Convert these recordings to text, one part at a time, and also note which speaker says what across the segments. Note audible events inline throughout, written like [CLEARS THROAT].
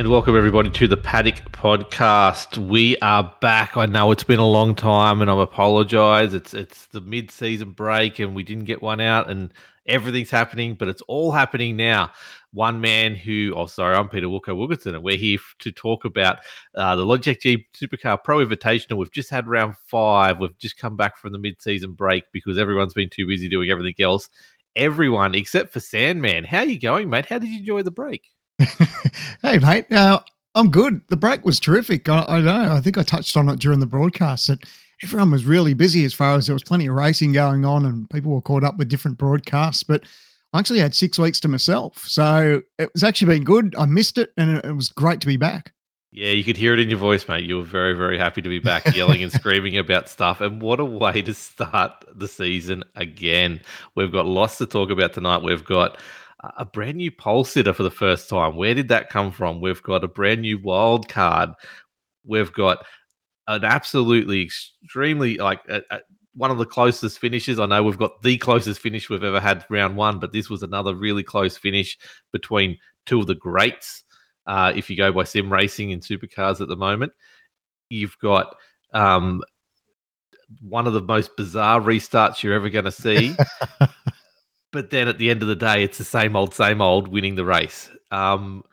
Speaker 1: And welcome everybody to the Paddock Podcast. We are back. I know it's been a long time, and I apologise. It's it's the mid-season break, and we didn't get one out, and everything's happening, but it's all happening now. One man who, oh sorry, I'm Peter Wilko Wilkinson, and we're here to talk about uh, the Logitech G Supercar Pro Invitational. We've just had round five. We've just come back from the mid-season break because everyone's been too busy doing everything else. Everyone except for Sandman. How are you going, mate? How did you enjoy the break? [LAUGHS]
Speaker 2: hey, mate. Uh, I'm good. The break was terrific. I, I know. I think I touched on it during the broadcast that everyone was really busy as far as there was plenty of racing going on and people were caught up with different broadcasts. But I actually had six weeks to myself. So it was actually been good. I missed it and it was great to be back.
Speaker 1: Yeah, you could hear it in your voice, mate. You were very, very happy to be back yelling and [LAUGHS] screaming about stuff. And what a way to start the season again. We've got lots to talk about tonight. We've got a brand new pole sitter for the first time. Where did that come from? We've got a brand new wild card. We've got an absolutely extremely like a, a, one of the closest finishes. I know we've got the closest finish we've ever had round one, but this was another really close finish between two of the greats. Uh, if you go by sim racing in supercars at the moment, you've got um, one of the most bizarre restarts you're ever going to see. [LAUGHS] but then at the end of the day, it's the same old, same old, winning the race. Um,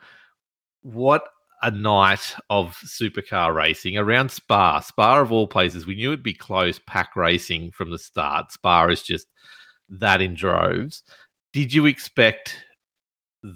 Speaker 1: what a night of supercar racing around Spa. Spa of all places, we knew it'd be close pack racing from the start. Spa is just that in droves. Did you expect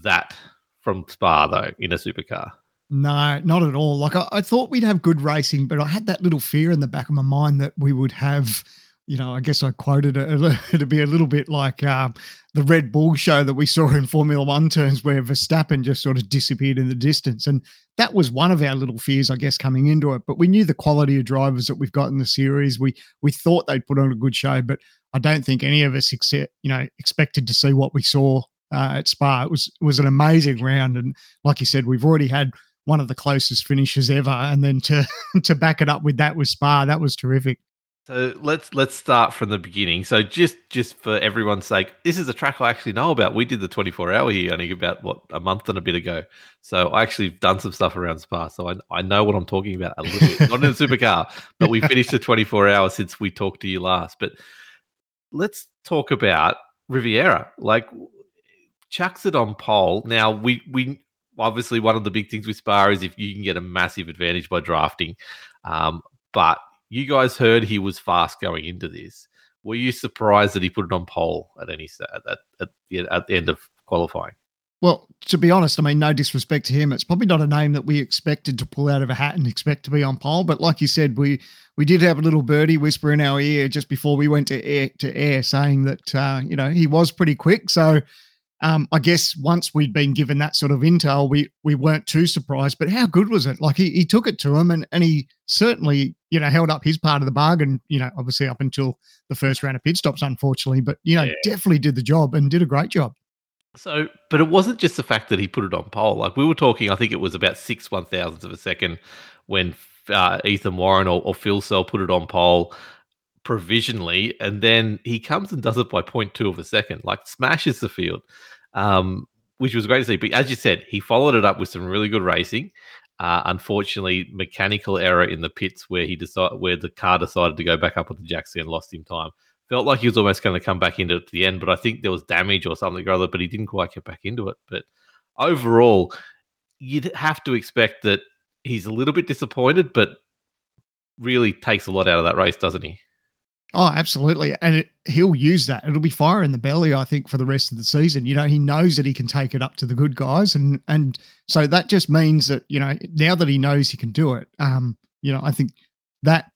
Speaker 1: that from Spa though in a supercar?
Speaker 2: No, not at all. Like I, I thought we'd have good racing, but I had that little fear in the back of my mind that we would have you know, I guess I quoted it [LAUGHS] to be a little bit like uh, the Red Bull show that we saw in Formula One terms, where Verstappen just sort of disappeared in the distance. And that was one of our little fears, I guess, coming into it. But we knew the quality of drivers that we've got in the series. We we thought they'd put on a good show, but I don't think any of us, except you know, expected to see what we saw uh, at Spa. It was it was an amazing round, and like you said, we've already had one of the closest finishes ever, and then to [LAUGHS] to back it up with that with Spa, that was terrific.
Speaker 1: So let's let's start from the beginning. So just just for everyone's sake, this is a track I actually know about. We did the 24 hour here only about what a month and a bit ago. So I actually done some stuff around Spa. So I, I know what I'm talking about a little bit. Not in a supercar, [LAUGHS] but we finished the 24 hours since we talked to you last. But let's talk about Riviera. Like chucks it on pole. Now we we obviously one of the big things with Spa is if you can get a massive advantage by drafting. Um, but you guys heard he was fast going into this. Were you surprised that he put it on pole at any at, at, at, the, at the end of qualifying?
Speaker 2: Well, to be honest, I mean, no disrespect to him. It's probably not a name that we expected to pull out of a hat and expect to be on pole. But like you said, we we did have a little birdie whisper in our ear just before we went to air to air, saying that uh, you know he was pretty quick. So um, I guess once we'd been given that sort of intel, we we weren't too surprised. But how good was it? Like he, he took it to him, and and he certainly you know held up his part of the bargain. You know, obviously up until the first round of pit stops, unfortunately, but you know yeah. definitely did the job and did a great job.
Speaker 1: So, but it wasn't just the fact that he put it on pole. Like we were talking, I think it was about six one thousandths of a second when uh, Ethan Warren or, or Filsell put it on pole provisionally, and then he comes and does it by 0.2 of a second, like smashes the field um, which was great to see. But as you said, he followed it up with some really good racing. Uh, unfortunately, mechanical error in the pits where he decided where the car decided to go back up with the Jackson and lost him time. Felt like he was almost going to come back into it to the end, but I think there was damage or something or other. But he didn't quite get back into it. But overall, you'd have to expect that he's a little bit disappointed, but really takes a lot out of that race, doesn't he?
Speaker 2: Oh, absolutely. And it, he'll use that. It'll be fire in the belly, I think, for the rest of the season. You know, he knows that he can take it up to the good guys. And and so that just means that, you know, now that he knows he can do it, um, you know, I think that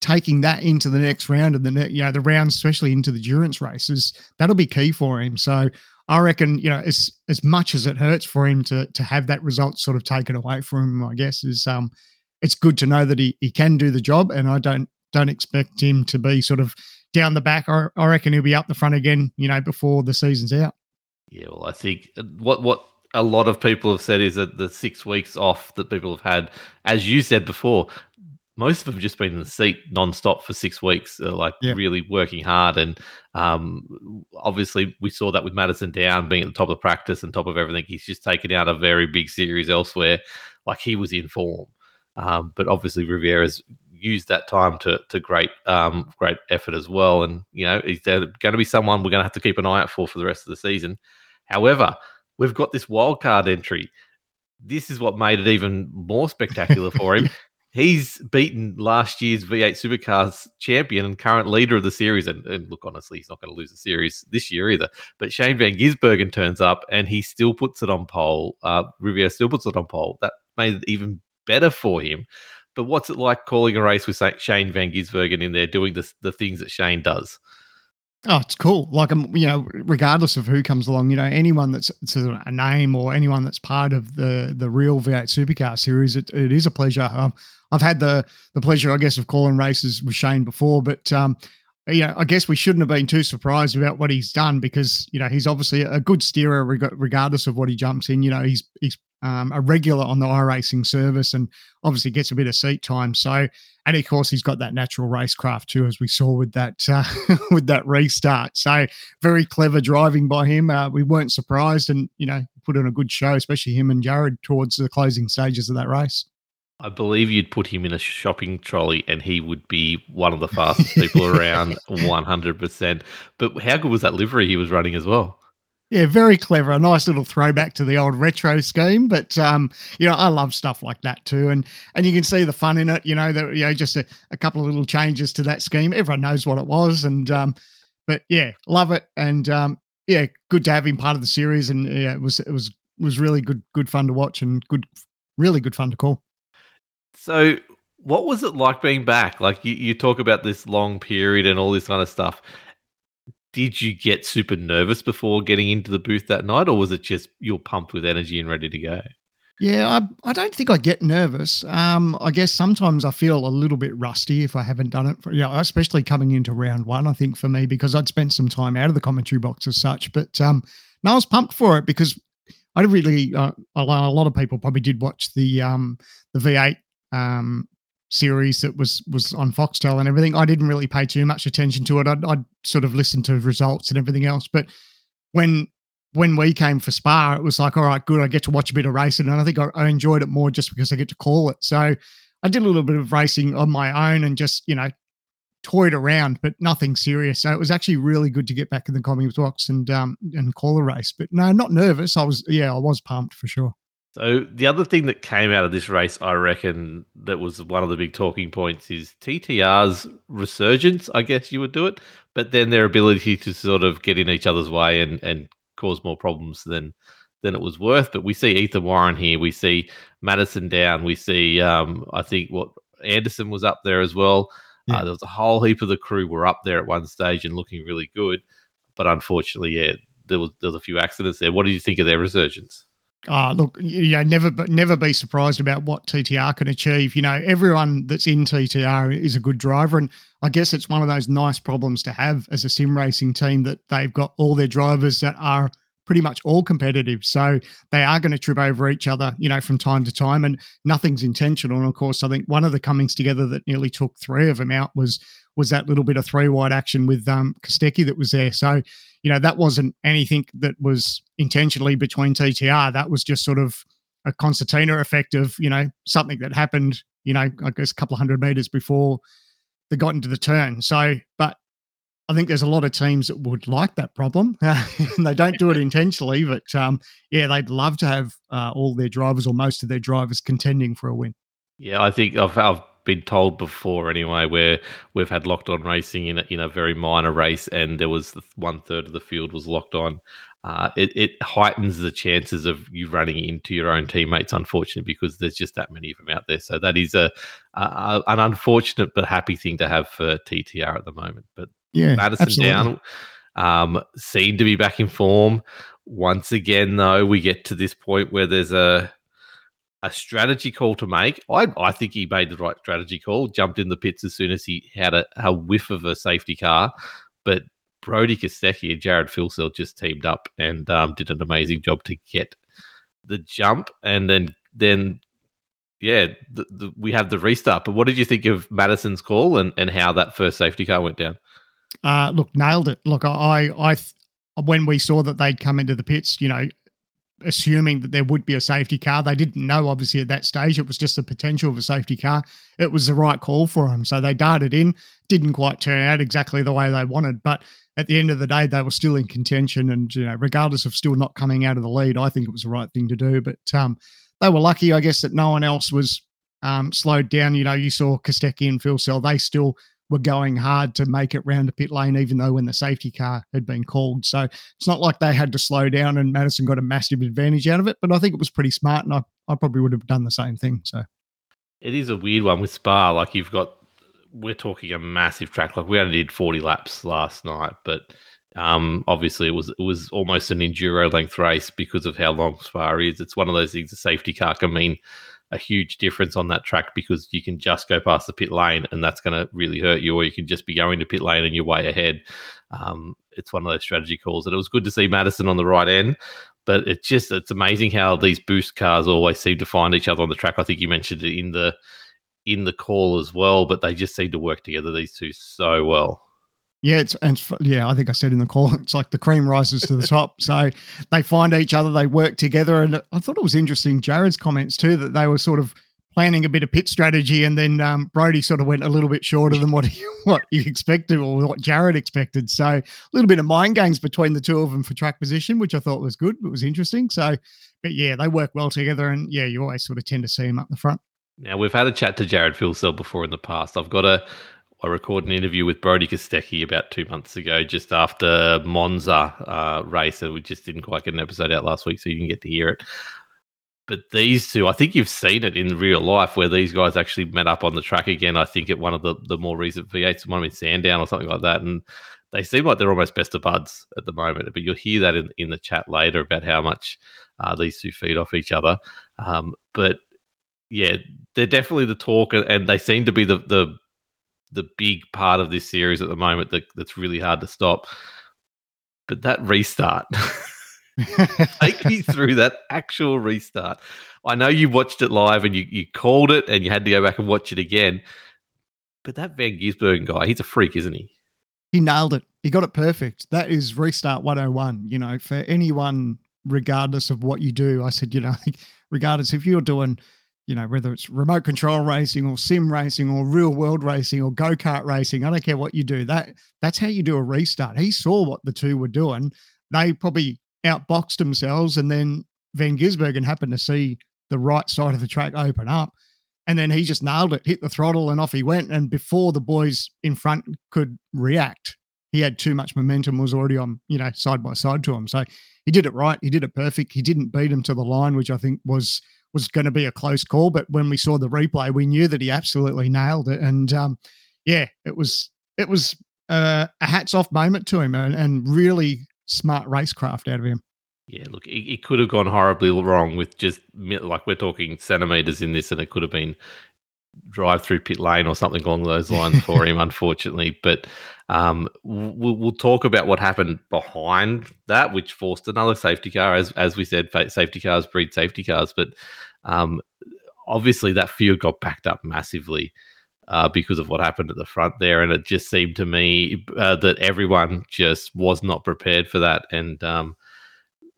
Speaker 2: taking that into the next round and the you know, the rounds, especially into the endurance races, that'll be key for him. So I reckon, you know, as as much as it hurts for him to to have that result sort of taken away from him, I guess, is um it's good to know that he, he can do the job. And I don't don't expect him to be sort of down the back. I, I reckon he'll be up the front again, you know, before the season's out.
Speaker 1: Yeah, well, I think uh, what what a lot of people have said is that the six weeks off that people have had, as you said before, most of them have just been in the seat non-stop for six weeks, uh, like
Speaker 2: Yeah.
Speaker 1: really working hard. And um, obviously, we saw that with Madison Down being at the top of practice and top of everything. He's just taken out a very big series elsewhere, like he was in form. Um, but obviously, Rivera's used that time to to great um, great effort as well. And you know, he's going to be someone we're going to have to keep an eye out for for the rest of the season. However, we've got this wild card entry. This is what made it even more spectacular for him. [LAUGHS] He's beaten last year's V8 Supercars champion and current leader of the series. And, and look, honestly, he's not going to lose the series this year either. But Shane Van Gisbergen turns up and he still puts it on pole. Uh, Riviere still puts it on pole. That made it even better for him. But what's it like calling a race with Shane Van Gisbergen in there doing the, the things that Shane does?
Speaker 2: Oh, it's cool. Like, um, you know, regardless of who comes along, you know, anyone that's a name or anyone that's part of the the real V8 Supercar series, it, it is a pleasure. Um, I've had the the pleasure, I guess, of calling races with Shane before, but um, you know, I guess we shouldn't have been too surprised about what he's done because you know he's obviously a good steerer regardless of what he jumps in. You know, he's he's um, a regular on the iRacing service and obviously gets a bit of seat time. So, and of course, he's got that natural racecraft too, as we saw with that uh, [LAUGHS] with that restart. So, very clever driving by him. Uh, we weren't surprised, and you know, put on a good show, especially him and Jarrod towards the closing stages of that race.
Speaker 1: I believe you'd put him in a shopping trolley and he would be one of the fastest people [LAUGHS] around 100%. But how good was that livery he was running as well?
Speaker 2: Yeah, very clever. A nice little throwback to the old retro scheme. But um, you know, I love stuff like that too. And and you can see the fun in it, you know, that you know, just a, a couple of little changes to that scheme. Everyone knows what it was. And um, but yeah, love it. And um, yeah, good to have him part of the series. And yeah, it was it was was really good, good fun to watch and good really good fun to call.
Speaker 1: So, what was it like being back? Like you, you talk about this long period and all this kind of stuff. Did you get super nervous before getting into the booth that night, or was it just you're pumped with energy and ready to go?
Speaker 2: Yeah, I, I don't think I get nervous. Um, I guess sometimes I feel a little bit rusty if I haven't done it for, you especially coming into round one, I think for me, because I'd spent some time out of the commentary box as such. But um, no, I was pumped for it because I really, uh, a lot of people probably did watch the um, the V8 um, series that was was on Foxtel and everything. I didn't really pay too much attention to it. I'd, I'd sort of listen to results and everything else. But when when we came for Spa, it was like, all right, good. I get to watch a bit of racing, and I think I, I enjoyed it more just because I get to call it. So I did a little bit of racing on my own and just you know toyed around, but nothing serious. So it was actually really good to get back in the comedy box and um and call a race. But no, not nervous. I was yeah, I was pumped for sure.
Speaker 1: So the other thing that came out of this race, I reckon, that was one of the big talking points is TTR's resurgence. I guess you would do it, but then their ability to sort of get in each other's way and and cause more problems than than it was worth. But we see Ethan Warren here. We see Madison Down. We see, um, I think, what Anderson was up there as well. Yeah. Uh, there was a whole heap of the crew were up there at one stage and looking really good, but unfortunately, yeah, there was there was a few accidents there. What do you think of their resurgence?
Speaker 2: Oh, look, you know, never, but never be surprised about what TTR can achieve. You know, everyone that's in TTR is a good driver, and I guess it's one of those nice problems to have as a sim racing team that they've got all their drivers that are pretty much all competitive. So they are going to trip over each other, you know, from time to time, and nothing's intentional. And of course, I think one of the comings together that nearly took three of them out was was that little bit of three wide action with um Kostecki that was there. So you know, that wasn't anything that was intentionally between TTR. That was just sort of a concertina effect of, you know, something that happened, you know, I guess a couple of hundred meters before they got into the turn. So, but I think there's a lot of teams that would like that problem. [LAUGHS] and they don't do it [LAUGHS] intentionally, but um, yeah, they'd love to have uh, all their drivers or most of their drivers contending for a win.
Speaker 1: Yeah, I think I've, I've been told before anyway, where we've had locked on racing in a, in a very minor race, and there was the, one third of the field was locked on. Uh, it, it heightens the chances of you running into your own teammates, unfortunately, because there's just that many of them out there. So that is a, a an unfortunate but happy thing to have for TTR at the moment. But
Speaker 2: yeah,
Speaker 1: Madison absolutely. down um, seem to be back in form. Once again, though, we get to this point where there's a a strategy call to make. I, I think he made the right strategy call, jumped in the pits as soon as he had a, a whiff of a safety car. But Brodie Kostecki and Jarrod Filsell just teamed up and um, did an amazing job to get the jump and then then yeah, the, the, we have the restart. But what did you think of Madison's call and, and how that first safety car went down?
Speaker 2: Uh, look, nailed it. Look, I, I, when we saw that they'd come into the pits, you know, assuming that there would be a safety car, they didn't know obviously at that stage. It was just the potential of a safety car. It was the right call for them, so they darted in. Didn't quite turn out exactly the way they wanted, but at the end of the day, they were still in contention, and you know, regardless of still not coming out of the lead, I think it was the right thing to do. But um, they were lucky, I guess, that no one else was um, slowed down. You know, you saw Kostecki and Filsell; they still were going hard to make it round the pit lane, even though when the safety car had been called. So it's not like they had to slow down and Madison got a massive advantage out of it. But I think it was pretty smart, and I, I probably would have done the same thing. So
Speaker 1: it is a weird one with Spa. Like you've got, we're talking a massive track. Like we only did 40 laps last night, but um, obviously, it was it was almost an enduro length race because of how long Spa is. It's one of those things. A safety car can mean a huge difference on that track because you can just go past the pit lane and that's going to really hurt you, or you can just be going to pit lane and you're way ahead. Um, it's one of those strategy calls, and it was good to see Madison on the right end. But it's just it's amazing how these boost cars always seem to find each other on the track. I think you mentioned it in the in the call as well, but they just seem to work together these two so well.
Speaker 2: Yeah, it's and yeah, I think I said in the call, [LAUGHS] it's like the cream rises to the [LAUGHS] top. So they find each other, they work together, and I thought it was interesting. Jarrod's comments too that they were sort of planning a bit of pit strategy, and then um, Brodie sort of went a little bit shorter than what [LAUGHS] he, what you expected or what Jarrod expected. So a little bit of mind games between the two of them for track position, which I thought was good. It was interesting. So, but yeah, they work well together, and yeah, you always sort of tend to see them up the front.
Speaker 1: Now we've had a chat to Jarrod Filsell before in the past. I've got a I recorded an interview with Brodie Kostecki about two months ago, just after Monza uh, race, and we just didn't quite get an episode out last week, so you didn't get to hear it. But these two, I think you've seen it in real life where these guys actually met up on the track again. I think at one of the, the more recent V8s, one in Sandown or something like that, and they seem like they're almost best of buds at the moment. But you'll hear that in, in the chat later about how much uh, these two feed off each other. Um, but yeah, they're definitely the talk, and they seem to be the the the big part of this series at the moment that, that's really hard to stop. But that restart, [LAUGHS] take me through that actual restart. I know you watched it live and you, you called it and you had to go back and watch it again. But that Van Gisbergen guy, he's a freak, isn't he?
Speaker 2: He nailed it. He got it perfect. That is restart 101. You know, for anyone, regardless of what you do, I said, you know, [LAUGHS] regardless if you're doing you know, whether it's remote control racing or sim racing or real world racing or go kart racing, I don't care what you do. That that's how you do a restart. He saw what the two were doing. They probably outboxed themselves, and then Van Gisbergen happened to see the right side of the track open up, and then he just nailed it, hit the throttle, and off he went. And before the boys in front could react, he had too much momentum. Was already on, you know, side by side to him. So he did it right. He did it perfect. He didn't beat him to the line, which I think was was going to be a close call. But when we saw the replay, we knew that he absolutely nailed it. And um, yeah, it was it was uh, a hats off moment to him and, and really smart racecraft out of him.
Speaker 1: Yeah, look, it, it, could have gone horribly wrong with just like we're talking centimeters in this, and it could have been drive through pit lane or something along those lines [LAUGHS] for him, unfortunately. But um, we'll, we'll, talk about what happened behind that, which forced another safety car. As as we said, safety cars breed safety cars, but um, obviously that field got backed up massively. Uh, because of what happened at the front there, and it just seemed to me uh, that everyone just was not prepared for that, and um,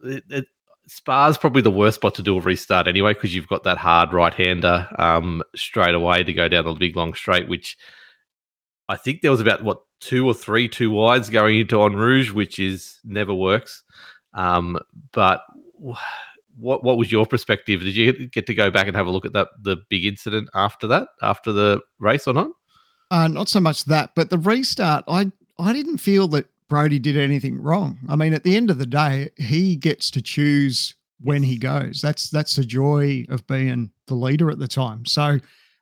Speaker 1: it, it, Spa's probably the worst spot to do a restart anyway, because you've got that hard right hander um, straight away to go down the big long straight, which I think there was about what two or three two wides going into Eau Rouge, which is never works. Um, but what what was your perspective? Did you get to go back and have a look at that the big incident after that, after the race or not?
Speaker 2: Uh, not so much that, but the restart. I I didn't feel that Brodie did anything wrong. I mean, at the end of the day, he gets to choose when he goes. That's that's the joy of being the leader at the time. So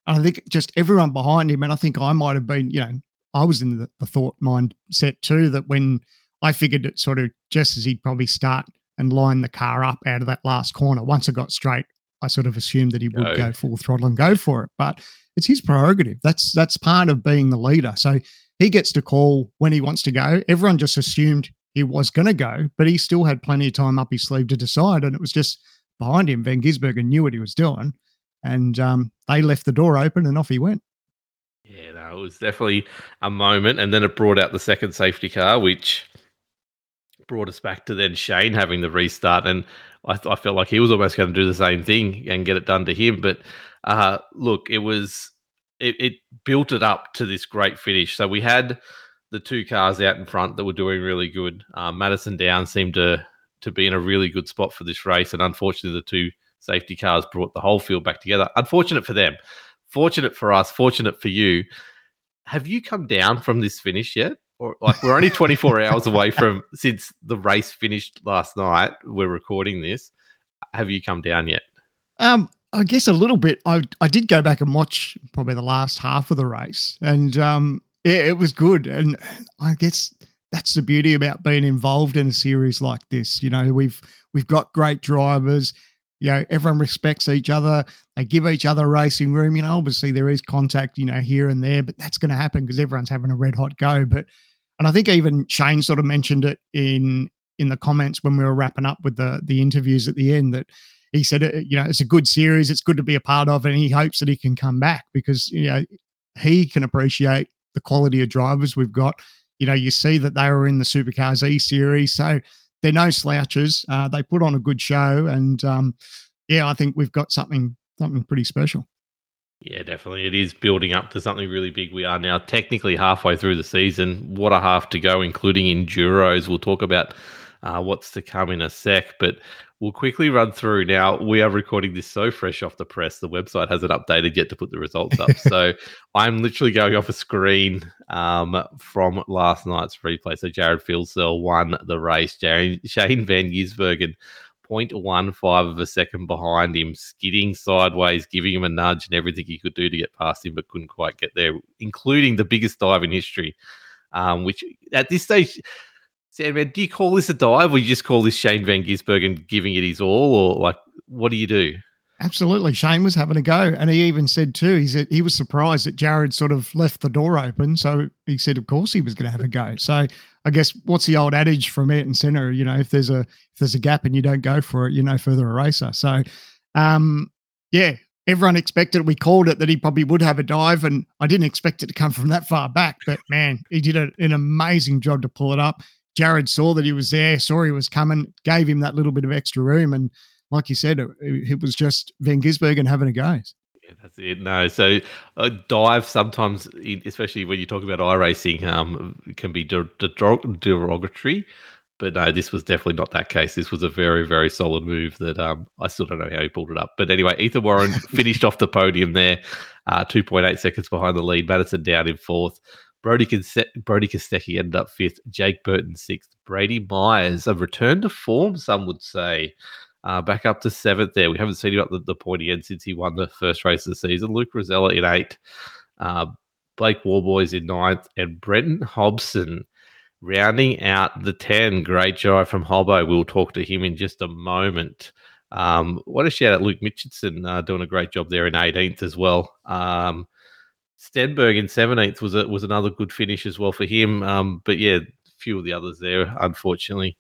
Speaker 2: I think just everyone behind him, and I think I might have been, you know, I was in the, the thought mindset too that when I figured it sort of just as he'd probably start and line the car up out of that last corner, once it got straight, I sort of assumed that he would go, go full throttle and go for it. But it's his prerogative. That's that's part of being the leader. So he gets to call when he wants to go. Everyone just assumed he was going to go, but he still had plenty of time up his sleeve to decide. And it was just behind him. Van Gisbergen knew what he was doing. and um, they left the door open, and off he went.
Speaker 1: Yeah, no, it was definitely a moment, and then it brought out the second safety car, which brought us back to then Shane having the restart, and I, th- I felt like he was almost going to do the same thing and get it done to him. But uh, look, it was it, it built it up to this great finish. So we had the two cars out in front that were doing really good. Um, Madison Down seemed to to be in a really good spot for this race, and unfortunately, the two safety cars brought the whole field back together. Unfortunate for them, fortunate for us, fortunate for you. Have you come down from this finish yet? Or like we're only 24 [LAUGHS] hours away from since the race finished last night. We're recording this. Have you come down yet?
Speaker 2: Um, I guess a little bit. I I did go back and watch probably the last half of the race, and um, yeah, it was good. And I guess that's the beauty about being involved in a series like this. You know, we've we've got great drivers. You know, everyone respects each other. They give each other racing room. You know, obviously there is contact, you know, here and there, but that's going to happen because everyone's having a red hot go. But and I think even Shane sort of mentioned it in in the comments when we were wrapping up with the the interviews at the end that he said, uh, you know, it's a good series. It's good to be a part of, and he hopes that he can come back because you know he can appreciate the quality of drivers we've got. You know, you see that they were in the Supercars E series, so they're no slouches. Uh, they put on a good show, and um, yeah, I think we've got something something pretty special.
Speaker 1: Yeah, definitely. It is building up to something really big. We are now technically halfway through the season. What a half to go, including enduros. We'll talk about uh, what's to come in a sec, but we'll quickly run through. Now, we are recording this so fresh off the press. The website hasn't updated yet to put the results up. [LAUGHS] so I'm literally going off a screen um, from last night's replay. So Jarrod Filsell won the race. Shane Van Gisbergen 0.15 of a second behind him, skidding sideways, giving him a nudge and everything he could do to get past him, but couldn't quite get there, including the biggest dive in history. Um, which at this stage, Sandman, do you call this a dive or you just call this Shane Van Gisbergen giving it his all, or like what do you do?
Speaker 2: Absolutely. Shane was having a go. And he even said too, he said he was surprised that Jarrod sort of left the door open. So he said, of course he was going to have a go. So I guess what's the old adage from Ayrton Senna? You know, if there's a if there's a gap and you don't go for it, you're no further a racer. So um yeah, everyone expected we called it that he probably would have a dive, and I didn't expect it to come from that far back. But man, he did a, an amazing job to pull it up. Jarrod saw that he was there, saw he was coming, gave him that little bit of extra room, and like you said, it, it was just Van Gisbergen having a go.
Speaker 1: Yeah, that's it. No, so a dive sometimes, especially when you talk about iRacing, um, can be derogatory. But no, this was definitely not that case. This was a very, very solid move that um, I still don't know how he pulled it up. But anyway, Ethan Warren [LAUGHS] finished off the podium there, uh, 2.8 seconds behind the lead. Madison Down in fourth. Brodie, Brodie Kostecki ended up fifth. Jake Burton sixth. Brady Myers, a return to form, some would say uh, back up to seventh there. We haven't seen him at the, the point again since he won the first race of the season. Luke Rosella in eight, uh, Blake Warboys in ninth, and Brenton Hobson rounding out the 10. Great job from Hobbo. We'll talk to him in just a moment. Um, what a shout out, Luke Mitchinson, uh, doing a great job there in 18th as well. Um, Stenberg in 17th was a, was another good finish as well for him. Um, but yeah, few of the others there, unfortunately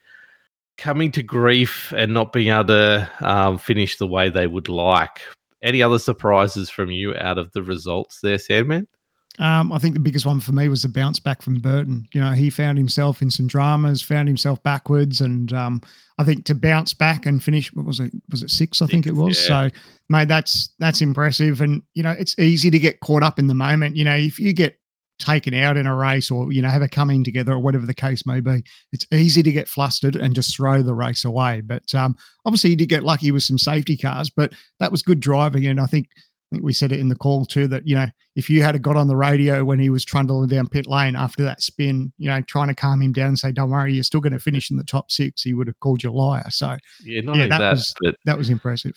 Speaker 1: coming to grief and not being able to um, finish the way they would like. Any other surprises from you out of the results there, Sandman?
Speaker 2: Um, I think the biggest one for me was the bounce back from Burton. You know, he found himself in some dramas, found himself backwards, and um, I think to bounce back and finish, what was it? Was it six? I think it was. Yeah. So, mate, that's that's impressive. And you know, it's easy to get caught up in the moment. You know, if you get taken out in a race or you know have a coming together or whatever the case may be it's easy to get flustered and just throw the race away but um, obviously he did get lucky with some safety cars but that was good driving and i think I think we said it in the call too that you know if you had got on the radio when he was trundling down pit lane after that spin, you know, trying to calm him down and say, "Don't worry, you're still going to finish in the top six, he would have called you a liar. So
Speaker 1: yeah, yeah that, that, was
Speaker 2: that was impressive.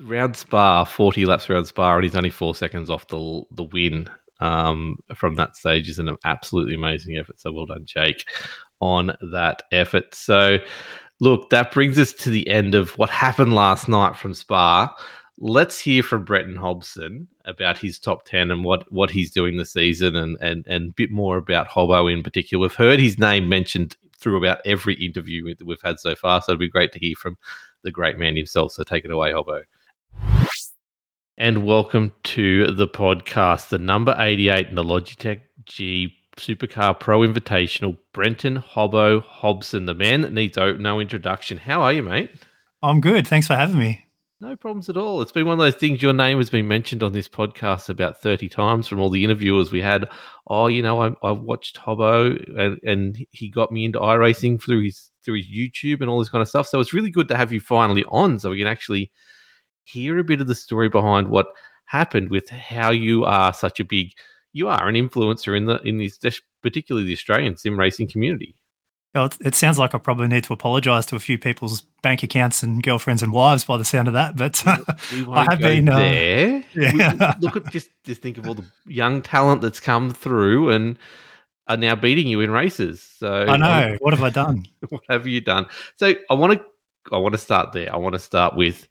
Speaker 1: Round Spa, forty laps around Spa, and he's only four seconds off the the win um, from that stage is an absolutely amazing effort. So well done, Jake, on that effort. So, look, that brings us to the end of what happened last night from Spa. Let's hear from Brenton Hobson about his top 10 and what, what he's doing this season and, and, and a bit more about Hobbo in particular. We've heard his name mentioned through about every interview that we've had so far. So it'd be great to hear from the great man himself. So take it away, Hobbo. And welcome to the podcast, the number 88 in the Logitech G Supercar Pro Invitational. Brenton Hobbo Hobson, the man that needs no introduction. How are you, mate?
Speaker 3: I'm good. Thanks for having me.
Speaker 1: No problems at all. It's been one of those things. Your name has been mentioned on this podcast about 30 times from all the interviewers we had. Oh, you know, I, I watched Hobbo and, and he got me into iRacing through his through his YouTube and all this kind of stuff. So it's really good to have you finally on so we can actually hear a bit of the story behind what happened with how you are such a big you are an influencer in the in this particularly the Australian sim racing community.
Speaker 3: Well, it sounds like I probably need to apologise to a few people's bank accounts and girlfriends and wives by the sound of that. But
Speaker 1: I have been uh, there. Uh, yeah. [LAUGHS] look at just just think of all the young talent that's come through and are now beating you in races. So
Speaker 3: I know. What have I done? [LAUGHS]
Speaker 1: what have you done? So I want to I want to start there. I want to start with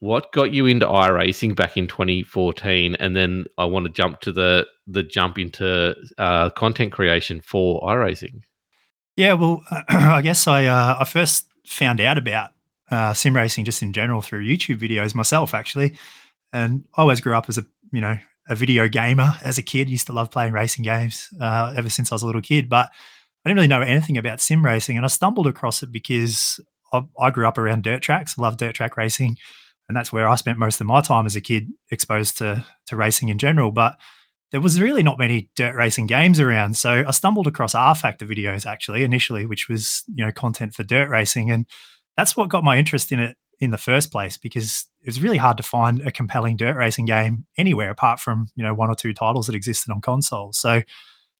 Speaker 1: what got you into iRacing back in 2014, and then I want to jump to the the jump into uh, content creation for iRacing.
Speaker 3: Yeah, well, [CLEARS THROAT] I guess I uh, I first found out about uh, sim racing just in general through YouTube videos myself, actually, and I always grew up as a you know a video gamer as a kid. Used to love playing racing games uh, ever since I was a little kid, but I didn't really know anything about sim racing, and I stumbled across it because I, I grew up around dirt tracks. I love dirt track racing and that's where I spent most of my time as a kid exposed to to racing in general. But there was really not many dirt racing games around, so I stumbled across rFactor videos actually initially, which was you know content for dirt racing, and that's what got my interest in it in the first place because it was really hard to find a compelling dirt racing game anywhere apart from you know one or two titles that existed on consoles. So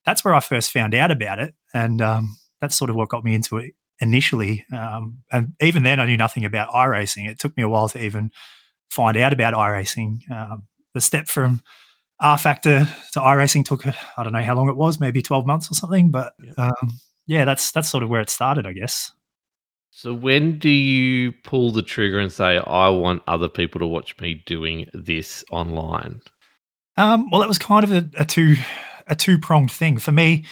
Speaker 3: that's where I first found out about it, and um, that's sort of what got me into it initially. Um, and even then, I knew nothing about iRacing. It took me a while to even find out about iRacing. Um, the step from rFactor to iRacing took I don't know how long it was, maybe twelve months or something. But um, yeah, that's that's sort of where it started, I guess.
Speaker 1: So when do you pull the trigger and say, "I want other people to watch me doing this online"?
Speaker 3: Um, well, it was kind of a, a two a two pronged thing for me.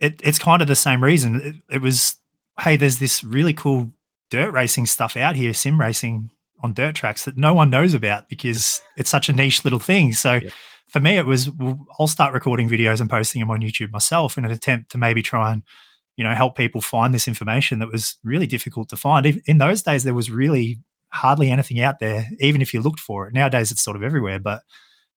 Speaker 3: It, it's kind of the same reason. It, it was hey, there's this really cool dirt racing stuff out here, sim racing on dirt tracks that no one knows about because it's such a niche little thing. So yeah. for me, it was well, I'll start recording videos and posting them on YouTube myself in an attempt to maybe try and you know help people find this information that was really difficult to find. In those days, there was really hardly anything out there, even if you looked for it. Nowadays, it's sort of everywhere, but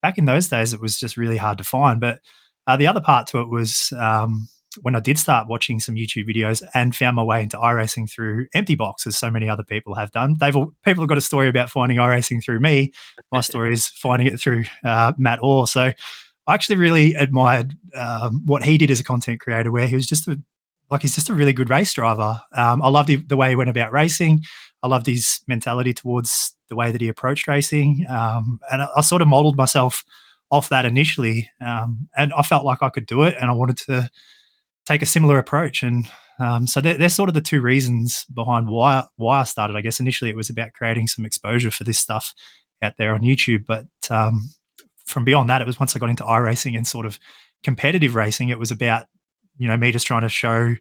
Speaker 3: back in those days, it was just really hard to find. But uh, the other part to it was um, when I did start watching some YouTube videos and found my way into iRacing through Empty Box, as so many other people have done. They've all, people have got a story about finding iRacing through me. My [LAUGHS] story is finding it through uh, Matt Orr. So I actually really admired um, what he did as a content creator, where he was just a like he's just a really good race driver. Um, I loved the way he went about racing. I loved his mentality towards the way that he approached racing, um, and I, I, sort of modeled myself off that initially. Um, and I felt like I could do it, and I wanted to take a similar approach. And um, so they're, they're, sort of the two reasons behind why why I started. I guess initially it was about creating some exposure for this stuff out there on YouTube, but um, from beyond that, it was once I got into iRacing and sort of competitive racing, it was about you know me just trying to show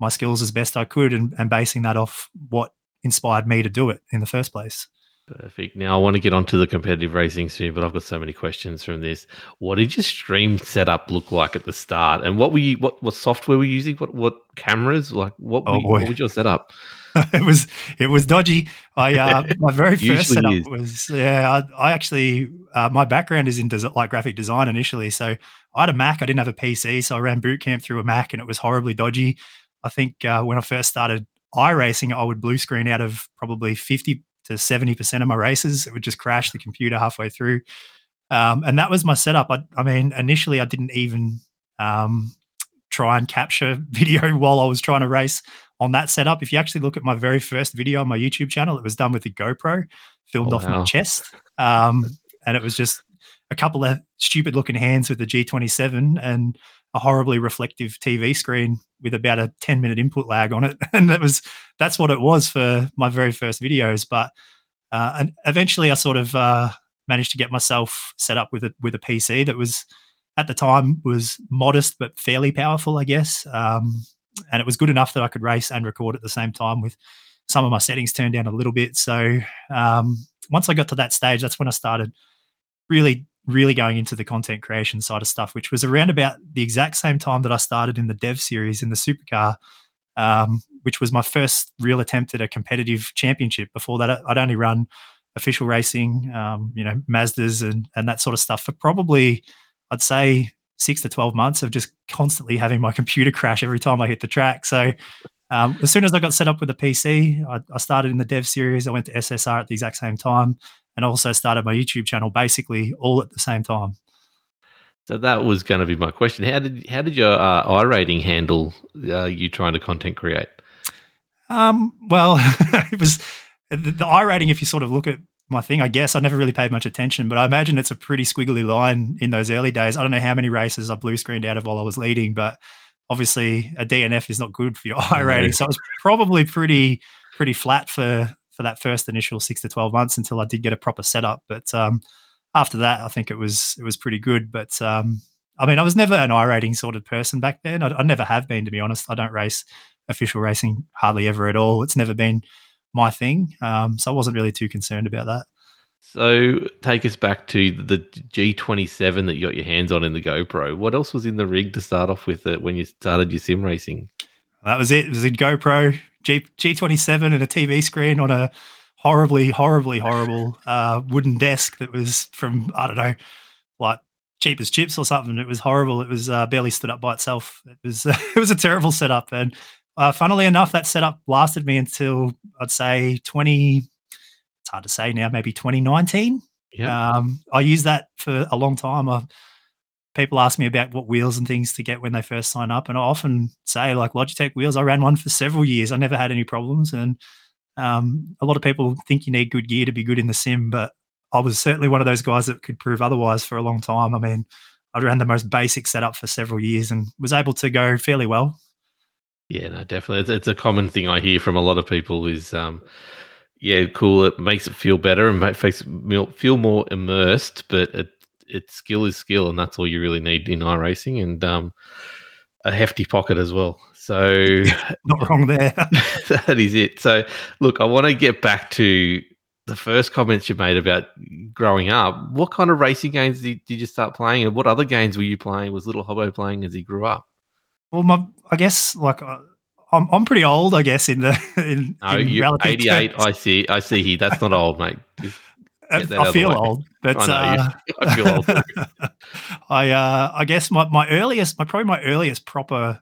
Speaker 3: my skills as best I could and, and basing that off what inspired me to do it in the first place.
Speaker 1: Perfect. Now I want to get onto the competitive racing soon, but I've got so many questions from this. What did your stream setup look like at the start, and what were you? What what software were you using? What what cameras? Like what? Oh, you, what was your setup? [LAUGHS]
Speaker 3: it was it was dodgy. I uh, [LAUGHS] my very first setup is. was yeah. I, I actually uh, my background is in des- like graphic design initially, so I had a Mac. I didn't have a PC, so I ran boot camp through a Mac, and it was horribly dodgy. I think uh, when I first started iRacing, I would blue screen out of probably fifty to 70% of my races. It would just crash the computer halfway through. Um, and that was my setup. I, I, mean, initially, I didn't even um, try and capture [LAUGHS] video while I was trying to race on that setup. If you actually look at my very first video on my YouTube channel, it was done with the GoPro, filmed oh, off wow. my chest. Um, and it was just a couple of stupid looking hands with the G27 and a horribly reflective TV screen with about a 10 minute input lag on it. [LAUGHS] And that was, that's what it was for my very first videos. But, uh, and eventually I sort of, uh, managed to get myself set up with a, with a PC that was at the time was modest, but fairly powerful, I guess. Um, and it was good enough that I could race and record at the same time with some of my settings turned down a little bit. So, um, once I got to that stage, that's when I started really, really going into the content creation side of stuff, which was around about the exact same time that I started in the dev series in the supercar, um, which was my first real attempt at a competitive championship. Before that, I'd only run official racing, um, you know, Mazdas and and that sort of stuff for probably, I'd say six to 12 months of just constantly having my [LAUGHS] computer crash every time I hit the track. So um, as soon as I got set up with a PC, I, I, started in the dev series. I went to SSR at the exact same time and also started my YouTube channel basically all at the same time.
Speaker 1: So that was going to be my question. How did how did your uh, rating handle uh, you trying to content create?
Speaker 3: Um, well, [LAUGHS] it was the, the rating. If you sort of look at my thing. I guess I never really paid much attention, but I imagine it's a pretty squiggly line in those early days. I don't know how many races I blue screened out of while I was leading, but obviously a DNF is not good for your [LAUGHS] iRating. So it was probably pretty pretty flat for for that first initial six to twelve months until I did get a proper setup. But um, after that, I think it was it was pretty good. But um, I mean, I was never an iRating sort of person back then. I, I never have been, to be honest. I don't race official racing hardly ever at all. It's never been my thing. Um, so I wasn't really too concerned about that.
Speaker 1: So take us back to the G27 that you got your hands on in the GoPro. What else was in the rig to start off with it when you started your sim racing?
Speaker 3: That was it. It was a GoPro G G27 and a TV screen on a horribly, horribly horrible uh, wooden desk that was from I don't know, like cheap as chips or something. It was horrible. It was uh, barely stood up by itself. It was [LAUGHS] it was a terrible setup, and uh, funnily enough, that setup lasted me until I'd say 20, it's hard to say now, maybe 2019. Yeah. Um, I used that for a long time. I, people ask me about what wheels and things to get when they first sign up. And I often say, like Logitech wheels, I ran one for several years. I never had any problems. And um, a lot of people think you need good gear to be good in the sim, but I was certainly one of those guys that could prove otherwise for a long time. I mean, I ran the most basic setup for several years and was able to go fairly well.
Speaker 1: Yeah, no, definitely. It's, a common thing I hear from a lot of people is, um, yeah, cool. It makes it feel better and makes it feel more immersed, but it, it's skill is skill, and that's all you really need in iRacing and um, a hefty pocket as well. So, [LAUGHS]
Speaker 3: not [LAUGHS] wrong there. [LAUGHS]
Speaker 1: that is it. So, look, I want to get back to the first comments you made about growing up. What kind of racing games did, did you start playing, and what other games were you playing? Was Little Hobbo playing as he grew up?
Speaker 3: Well, my I guess like uh, I'm I'm pretty old, I guess in the in,
Speaker 1: no, in you 88. Terms. I see. I see. He that's not old, mate. [LAUGHS]
Speaker 3: I feel old, but I, uh, I feel old. I uh, I guess my my earliest, my probably my earliest proper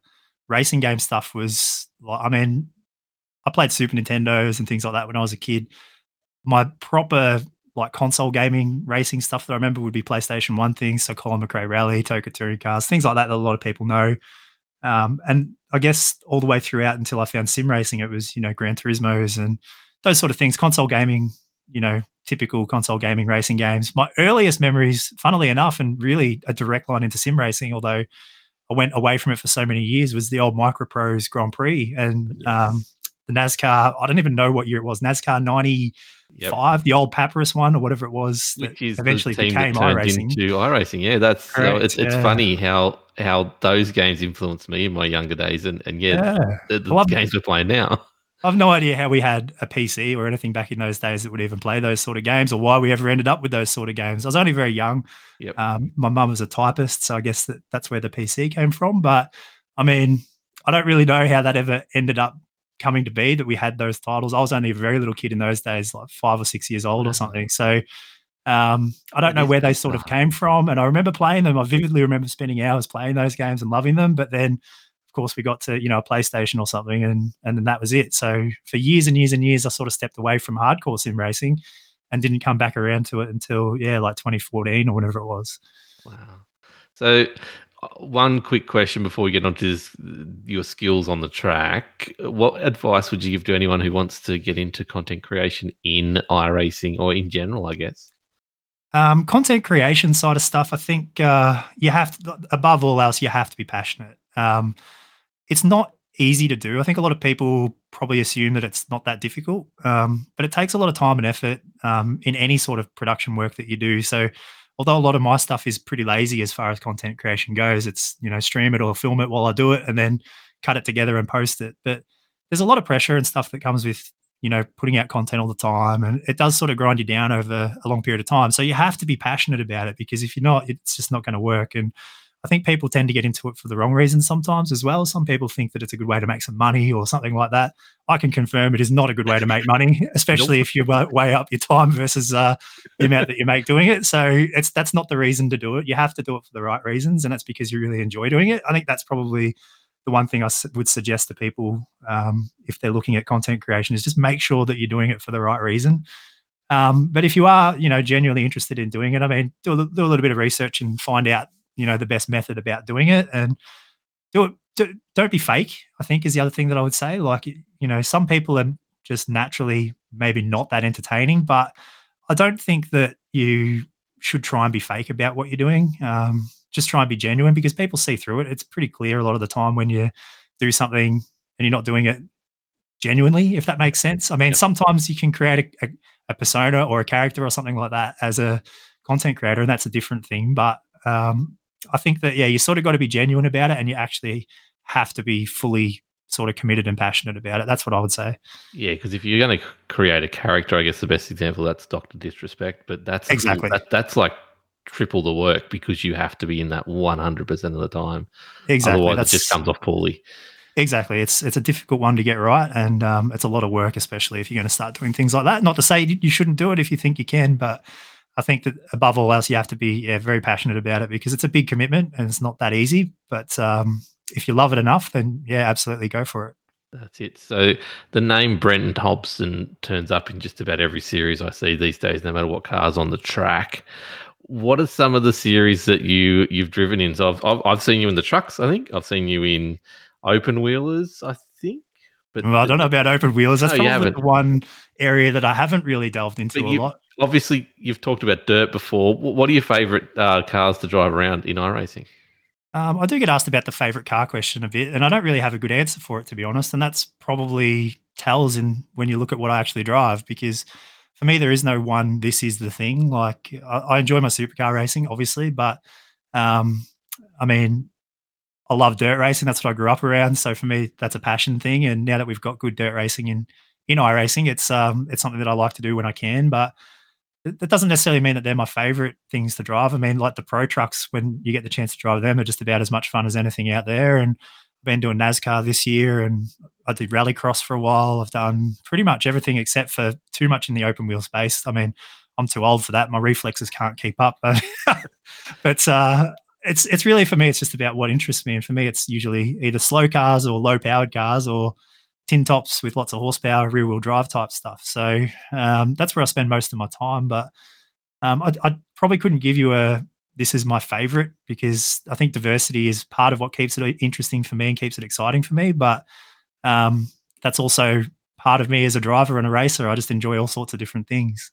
Speaker 3: racing game stuff was like I mean, I played Super Nintendos and things like that when I was a kid. My proper like console gaming racing stuff that I remember would be PlayStation One things, so Colin McRae Rally, TOCA Touring Cars, things like that that a lot of people know. Um, and I guess all the way throughout until I found sim racing, it was, you know, Gran Turismo's and those sort of things, console gaming, you know, typical console gaming racing games. My earliest memories, funnily enough, and really a direct line into sim racing, although I went away from it for so many years, was the old Microprose Grand Prix and um, the NASCAR. I don't even know what year it was, NASCAR ninety five, yep. the old Papyrus one or whatever it was,
Speaker 1: which is eventually became iRacing. Into iRacing, yeah, that's Correct, it's, it's yeah. funny how how those games influenced me in my younger days, and and yeah, yeah. the, the games we're playing now.
Speaker 3: I've no idea how we had a PC or anything back in those days that would even play those sort of games, or why we ever ended up with those sort of games. I was only very young. Yep. Um, my mum was a typist, so I guess that that's where the PC came from. But I mean, I don't really know how that ever ended up coming to be that we had those titles. I was only a very little kid in those days, like five or six years old or something. So um, I don't know where they sort of came from. And I remember playing them. I vividly remember spending hours playing those games and loving them. But then, of course, we got to you know a PlayStation or something, and and then that was it. So for years and years and years, I sort of stepped away from hardcore sim racing and didn't come back around to it until yeah, like 2014 or whatever it was.
Speaker 1: Wow. So one quick question before we get onto this, your skills on the track. What advice would you give to anyone who wants to get into content creation in iRacing or in general, I guess?
Speaker 3: Um, content creation side of stuff, I think uh, you have to, above all else, you have to be passionate. Um, it's not easy to do. I think a lot of people probably assume that it's not that difficult, um, but it takes a lot of time and effort um, in any sort of production work that you do. So although a lot of my stuff is pretty lazy as far as content creation goes, it's you know stream it or film it while I do it and then cut it together and post it. But there's a lot of pressure and stuff that comes with you know, putting out content all the time, and it does sort of grind you down over a long period of time. So you have to be passionate about it because if you're not, it's just not going to work. And I think people tend to get into it for the wrong reasons sometimes as well. Some people think that it's a good way to make some money or something like that. I can confirm it is not a good way to make money, [LAUGHS] especially nope. if you weigh up your time versus uh, the amount that you make doing it. So it's that's not the reason to do it. You have to do it for the right reasons, and that's because you really enjoy doing it. I think that's probably the one thing I would suggest to people um, if they're looking at content creation is just make sure that you're doing it for the right reason. Um, but if you are, you know, genuinely interested in doing it, I mean, do a, do a little bit of research and find out, you know, the best method about doing it, and do it. Do, don't be fake. I think is the other thing that I would say. Like, you know, some people are just naturally maybe not that entertaining, but I don't think that you should try and be fake about what you're doing. Um, just try and be genuine because people see through it. It's pretty clear a lot of the time when you do something and you're not doing it genuinely, if that makes sense. I mean, yep. sometimes you can create a, a, a, persona or a character or something like that as a content creator, and that's a different thing. But um, I think that, yeah, you sort of got to be genuine about it and you actually have to be fully sort of committed and passionate about it. That's what I would say.
Speaker 1: Yeah, because if you're going to create a character, I guess the best example that's Doctor Disrespect, but that's
Speaker 3: exactly
Speaker 1: that, that's like triple the work because you have to be in that 100% of the time.
Speaker 3: Exactly.
Speaker 1: Otherwise, That's, it just comes off poorly.
Speaker 3: Exactly. It's it's a difficult one to get right, and um, it's a lot of work, especially if you're going to start doing things like that. Not to say you shouldn't do it if you think you can, but I think that above all else, you have to be yeah, very passionate about it because it's a big commitment and it's not that easy. But um, if you love it enough, then yeah, absolutely go for it.
Speaker 1: That's it. So the name Brenton Hobson turns up in just about every series I see these days, no matter what car's on the track what are some of the series that you you've driven in? So I've, I've, I've seen you in the trucks. I think I've seen you in open wheelers. I.
Speaker 3: But well, I don't know about open wheelers. That's no, probably the one area that I haven't really delved into but a you, lot.
Speaker 1: Obviously, you've talked about dirt before. What are your favorite uh, cars to drive around in iRacing?
Speaker 3: Um, I do get asked about the favorite car question a bit, and I don't really have a good answer for it, to be honest. And that's probably tells in when you look at what I actually drive, because for me, there is no one. This is the thing. Like I, I enjoy my supercar racing, obviously, but um, I mean, I love dirt racing. That's what I grew up around. So for me, that's a passion thing. And now that we've got good dirt racing in in iRacing, it's um it's something that I like to do when I can. But that doesn't necessarily mean that they're my favorite things to drive. I mean, like the pro trucks, when you get the chance to drive them, are just about as much fun as anything out there. And I've been doing NASCAR this year and I did rallycross for a while. I've done pretty much everything except for too much in the open wheel space. I mean, I'm too old for that. My reflexes can't keep up. But, [LAUGHS] but uh, it's it's really for me. It's just about what interests me, and for me, it's usually either slow cars or low powered cars or tin tops with lots of horsepower, rear wheel drive type stuff. So um, that's where I spend most of my time. But um, I, I, probably couldn't give you a this is my favorite because I think diversity is part of what keeps it interesting for me and keeps it exciting for me. But um, that's also part of me as a driver and a racer. I just enjoy all sorts of different things.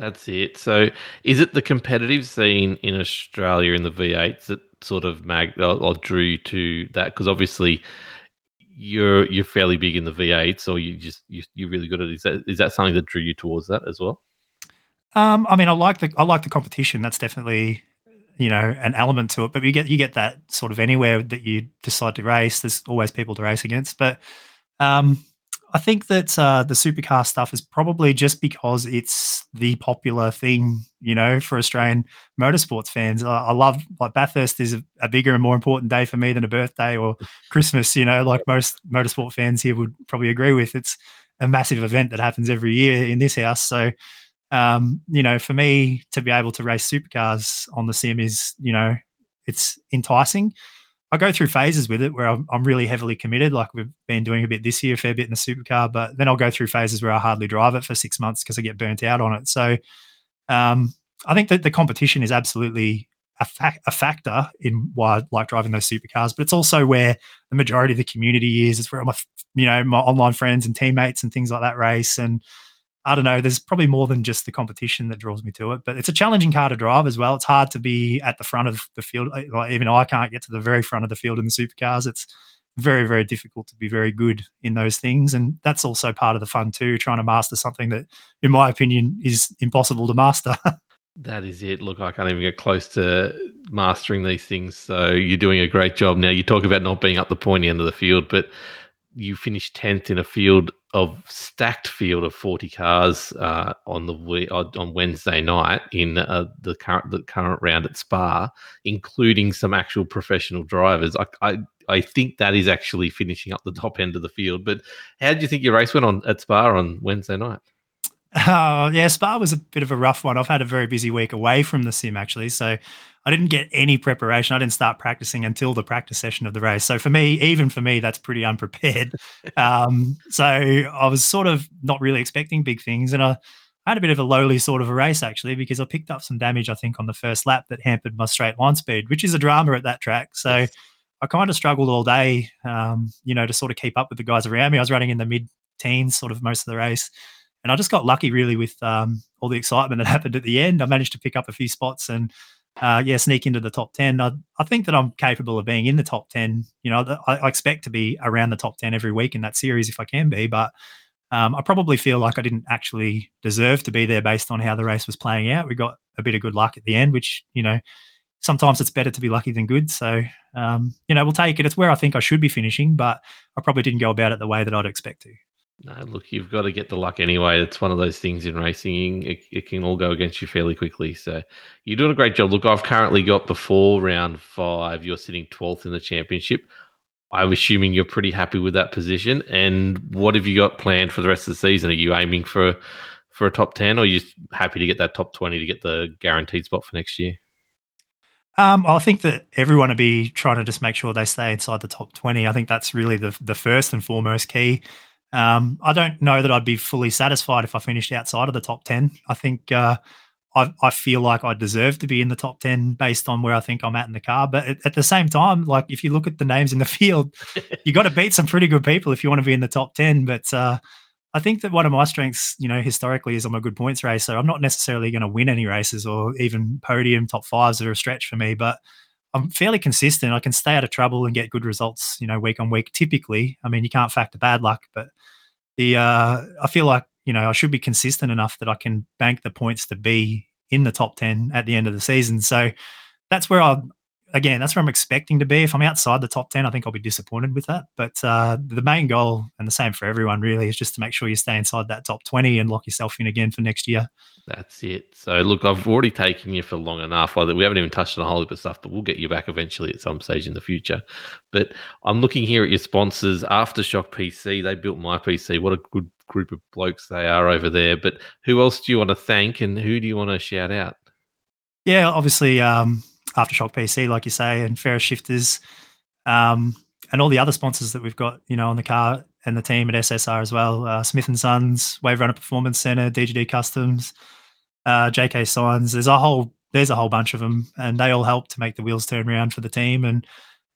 Speaker 1: That's it. So, is it the competitive scene in Australia in the V8s that sort of mag or, drew you to that? Because obviously, you're you're fairly big in the V8s, or you just you, you're really good at it. Is that is that something that drew you towards that as well?
Speaker 3: Um, I mean, I like the I like the competition. That's definitely you know an element to it but you get you get that sort of anywhere that you decide to race there's always people to race against but um, i think that uh, the supercar stuff is probably just because it's the popular thing you know for australian motorsports fans. I, I love like bathurst is a, a, bigger and more important day for me than a birthday or christmas you know like most motorsport fans here would probably agree with. It's a massive event that happens every year in this house. So um, you know, for me to be able to race supercars on the sim is, you know, it's enticing. I go through phases with it where I'm, I'm, really heavily committed, like we've been doing a bit this year, a fair bit in the supercar, but then I'll go through phases where I hardly drive it for six months because I get burnt out on it. So um, I think that the competition is absolutely a, a, factor in why I like driving those supercars, but it's also where the majority of the community is. It's where my, you know, my online friends and teammates and things like that race. And I don't know. There's probably more than just the competition that draws me to it, but it's a challenging car to drive as well. It's hard to be at the front of the field. Eh, like even I can't get to the very front of the field in the supercars. It's very, very difficult to be very good in those things. And that's also part of the fun too, trying to master something that, in my opinion, is impossible to master. [LAUGHS]
Speaker 1: that is it. Look, I can't even get close to mastering these things. So you're doing a great job now. You talk about not being up the pointy end of the field, but you finished tenth in a field of stacked field of forty cars uh, on the on Wednesday night in uh, the current the current round at Spa, including some actual professional drivers. I, I I think that is actually finishing up the top end of the field. But how did you think your race went on at Spa on Wednesday night? [LAUGHS]
Speaker 3: Oh, yeah, Spa was a bit of a rough one. I've had a very busy week away from the sim, actually. So I didn't get any preparation. I didn't start practicing until the practice session of the race. So for me, even for me, that's pretty unprepared. [LAUGHS] um, so I was sort of not really expecting big things. And I, I had a bit of a lowly sort of a race, actually, because I picked up some damage, I think, on the first lap that hampered my straight line speed, which is a drama at that track. So I kind of struggled all day, um, you know, to sort of keep up with the guys around me. I was running in the mid teens sort of most of the race. And I just got lucky really with um, all the excitement that happened at the end. I managed to pick up a few spots and uh, yeah, sneak into the top 10. I, I think that I'm capable of being in the top 10. You know, I, I, expect to be around the top 10 every week in that series if I can be, but um, I probably feel like I didn't actually deserve to be there based on how the race was playing out. We got a bit of good luck at the end, which, you know, sometimes it's better to be lucky than good. So, um, you know, we'll take it. It's where I think I should be finishing, but I probably didn't go about it the way that I'd expect to.
Speaker 1: No, look, you've got to get the luck anyway. It's one of those things in racing; it, it, can all go against you fairly quickly. So you're doing a great job. Look, I've currently got before round five. You're sitting twelfth in the championship. I'm assuming you're pretty happy with that position. And what have you got planned for the rest of the season? Are you aiming for for a top ten, or are you happy to get that top twenty to get the guaranteed spot for next year?
Speaker 3: Um, I think that everyone will be trying to just make sure they stay inside the top 20. I think that's really the the first and foremost key. Um, I don't know that I'd be fully satisfied if I finished outside of the top 10. I think uh, I, I, feel like I deserve to be in the top 10 based on where I think I'm at in the car. But at, at the same time, like if you look at the names in the [LAUGHS] field, [LAUGHS] you got to beat some pretty good people if you want to be in the top 10. But uh, I think that one of my strengths, you know, historically is I'm a good points racer. I'm not necessarily going to win any races or even podium top fives are a stretch for me, but I'm fairly consistent. I can stay out of trouble and get good results, you know, week on week. Typically, I mean, you can't factor bad luck, but the uh, I feel like you know I should be consistent enough that I can bank the points to be in the top ten at the end of the season. So that's where I again, that's where I'm expecting to be. If I'm outside the top 10, I think I'll be disappointed with that. But uh, the main goal, and the same for everyone really, is just to make sure you stay inside that top 20 and lock yourself in again for next year.
Speaker 1: That's it. So, look, I've already taken you for long enough. We haven't even touched on a whole heap of stuff, but we'll get you back eventually at some stage in the future. But I'm looking here at your sponsors, Aftershock PC. They built my PC. What a good group of blokes they are over there. But who else do you want to thank and who do you want to shout out?
Speaker 3: Yeah, obviously, um, Aftershock PC, like you say, and Ferris Shifters, um, and all the other sponsors that we've got, you know, on the car and the team at SSR as well. Uh, Smith and Sons, Wave Runner Performance Center, DGD Customs, uh, JK Signs. There's a whole there's a whole bunch of them, and they all help to make the wheels turn around for the team. And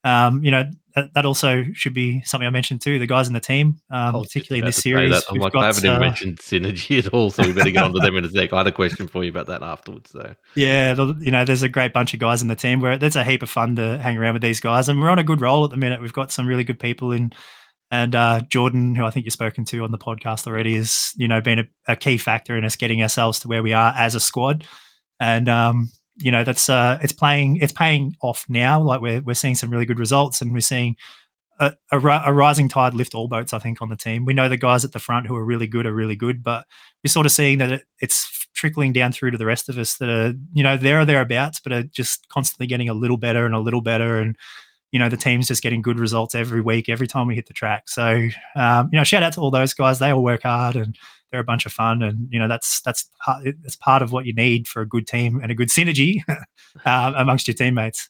Speaker 3: um, you know, that, that, also should be something I mentioned too. The guys in the team, um, particularly in this series.
Speaker 1: I'm like, got, I haven't even uh, mentioned synergy at all, so we better get onto them in a sec. I had a question for you about that afterwards, though.
Speaker 3: Yeah, you know, there's a great bunch of guys in the team where there's a heap of fun to hang around with these guys, and we're on a good roll at the minute. We've got some really good people in. And uh, Jordan, who I think you've spoken to on the podcast already, has you know been a, a key factor in us getting ourselves to where we are as a squad. And um, you know that's uh, it's playing it's paying off now. Like we're we're seeing some really good results, and we're seeing a, a, a, rising tide lift all boats. I think on the team, we know the guys at the front who are really good are really good, but we're sort of seeing that it, it's trickling down through to the rest of us that are you know there or thereabouts, but are just constantly getting a little better and a little better, and you know the team's just getting good results every week, every time we hit the track. So um, you know, shout out to all those guys. They all work hard and they're a bunch of fun, and you know that's that's it's part of what you need for a good team and a good synergy [LAUGHS] um, amongst your teammates.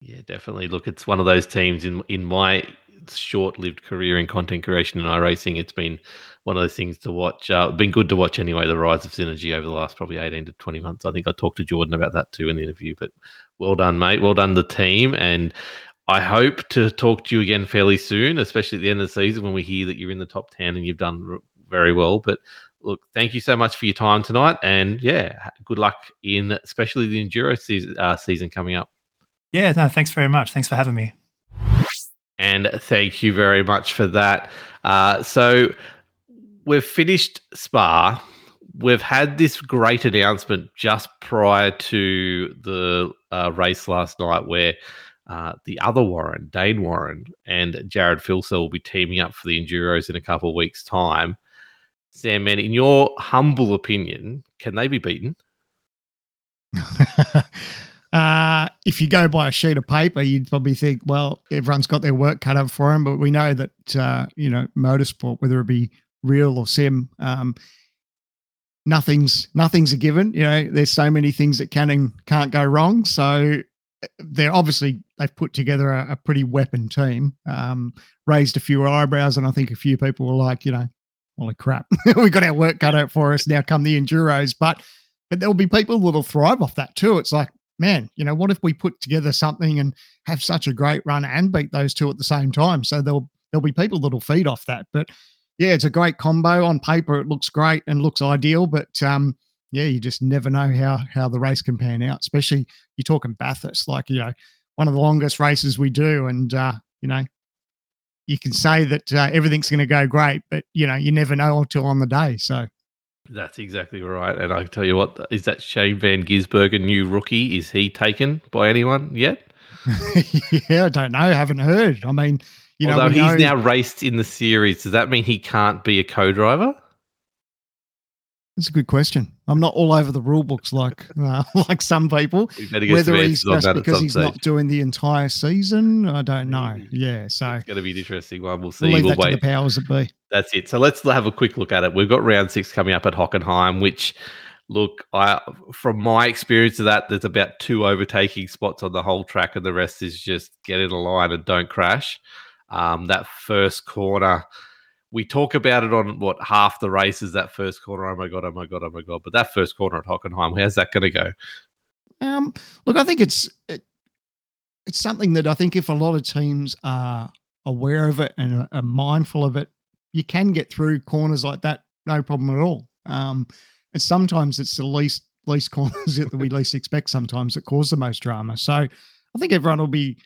Speaker 1: Yeah, definitely. Look, it's one of those teams in in my short-lived career in content creation and iRacing. It's been one of those things to watch. Uh, been good to watch anyway. The rise of synergy over the last probably eighteen to twenty months. I think I talked to Jordan about that too in the interview. But well done, mate. Well done, the team, and I hope to talk to you again fairly soon, especially at the end of the season when we hear that you're in the top ten and you've done very well. But look, thank you so much for your time tonight, and yeah, good luck in especially the enduro season, uh, season coming up.
Speaker 3: Yeah, no, thanks very much. Thanks for having me.
Speaker 1: And thank you very much for that. Uh, so we've finished Spa. We've had this great announcement just prior to the uh, race last night where uh, the other Warren, Dane Warren, and Jarrod Filsell will be teaming up for the Enduros in a couple of weeks' time. Sandman, in your humble opinion, can they be beaten? [LAUGHS]
Speaker 2: uh, if you go by a sheet of paper, you'd probably think, well, everyone's got their work cut out for them. But we know that, uh, you know, motorsport, whether it be real or sim, um, nothing's nothing's a given. You know, there's so many things that can and can't go wrong. So they're obviously they've put together a, a pretty weapon team. Um, raised a few eyebrows, and I think a few people were like, you know, holy crap, [LAUGHS] we got our work cut out for us. Now come the enduros, but but there'll be people that'll thrive off that too. It's like, man, you know, what if we put together something and have such a great run and beat those two at the same time? So there'll there'll be people that'll feed off that. But yeah, it's a great combo on paper. It looks great and looks ideal, but um, yeah, you just never know how how the race can pan out. Especially you're talking Bathurst, like you know, one of the longest races we do, and uh, you know, you can say that uh, everything's going to go great, but you know, you never know until on the day. So
Speaker 1: that's exactly right. And I tell you what, is that Shane Van Gisbergen new rookie? Is he taken by anyone yet? [LAUGHS]
Speaker 2: yeah, I don't know. I haven't heard. I mean, you
Speaker 1: Although
Speaker 2: know,
Speaker 1: he's
Speaker 2: know,
Speaker 1: now raced in the series, does that mean he can't be a co-driver?
Speaker 2: That's a good question. I'm not all over the rule books like [LAUGHS] uh, [LAUGHS] like some people. Whether he's just because he's stage. not doing the entire season, I don't know. Yeah, so
Speaker 1: it's going to be an interesting one. We'll see.
Speaker 2: We'll,
Speaker 1: we'll
Speaker 2: wait. the powers that be.
Speaker 1: That's it. So let's have a quick look at it. We've got round six coming up at Hockenheim, which look, I from my experience of that, there's about two overtaking spots on the whole track, and the rest is just get in a line and don't crash. Um, that first corner we talk about it on what half the races that first corner. Oh my god! Oh my god! Oh my god! But that first corner at Hockenheim, how's that going to go?
Speaker 2: Um, look, I think it's it, it's something that I think if a lot of teams are aware of it and are, mindful of it, you can get through corners like that, no problem at all. Um, and sometimes it's the least least [LAUGHS] corners that we least expect. Sometimes that cause the most drama. So I think everyone will be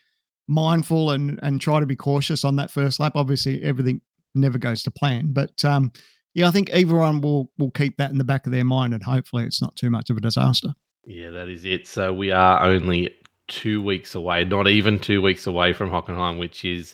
Speaker 2: mindful and and try to be cautious on that first lap. Obviously, everything never goes to plan. But um, yeah, I think everyone will will keep that in the back of their mind, and hopefully, it's not too much of a disaster.
Speaker 1: Yeah, that is it. So we are only two weeks away, not even two weeks away from Hockenheim, which is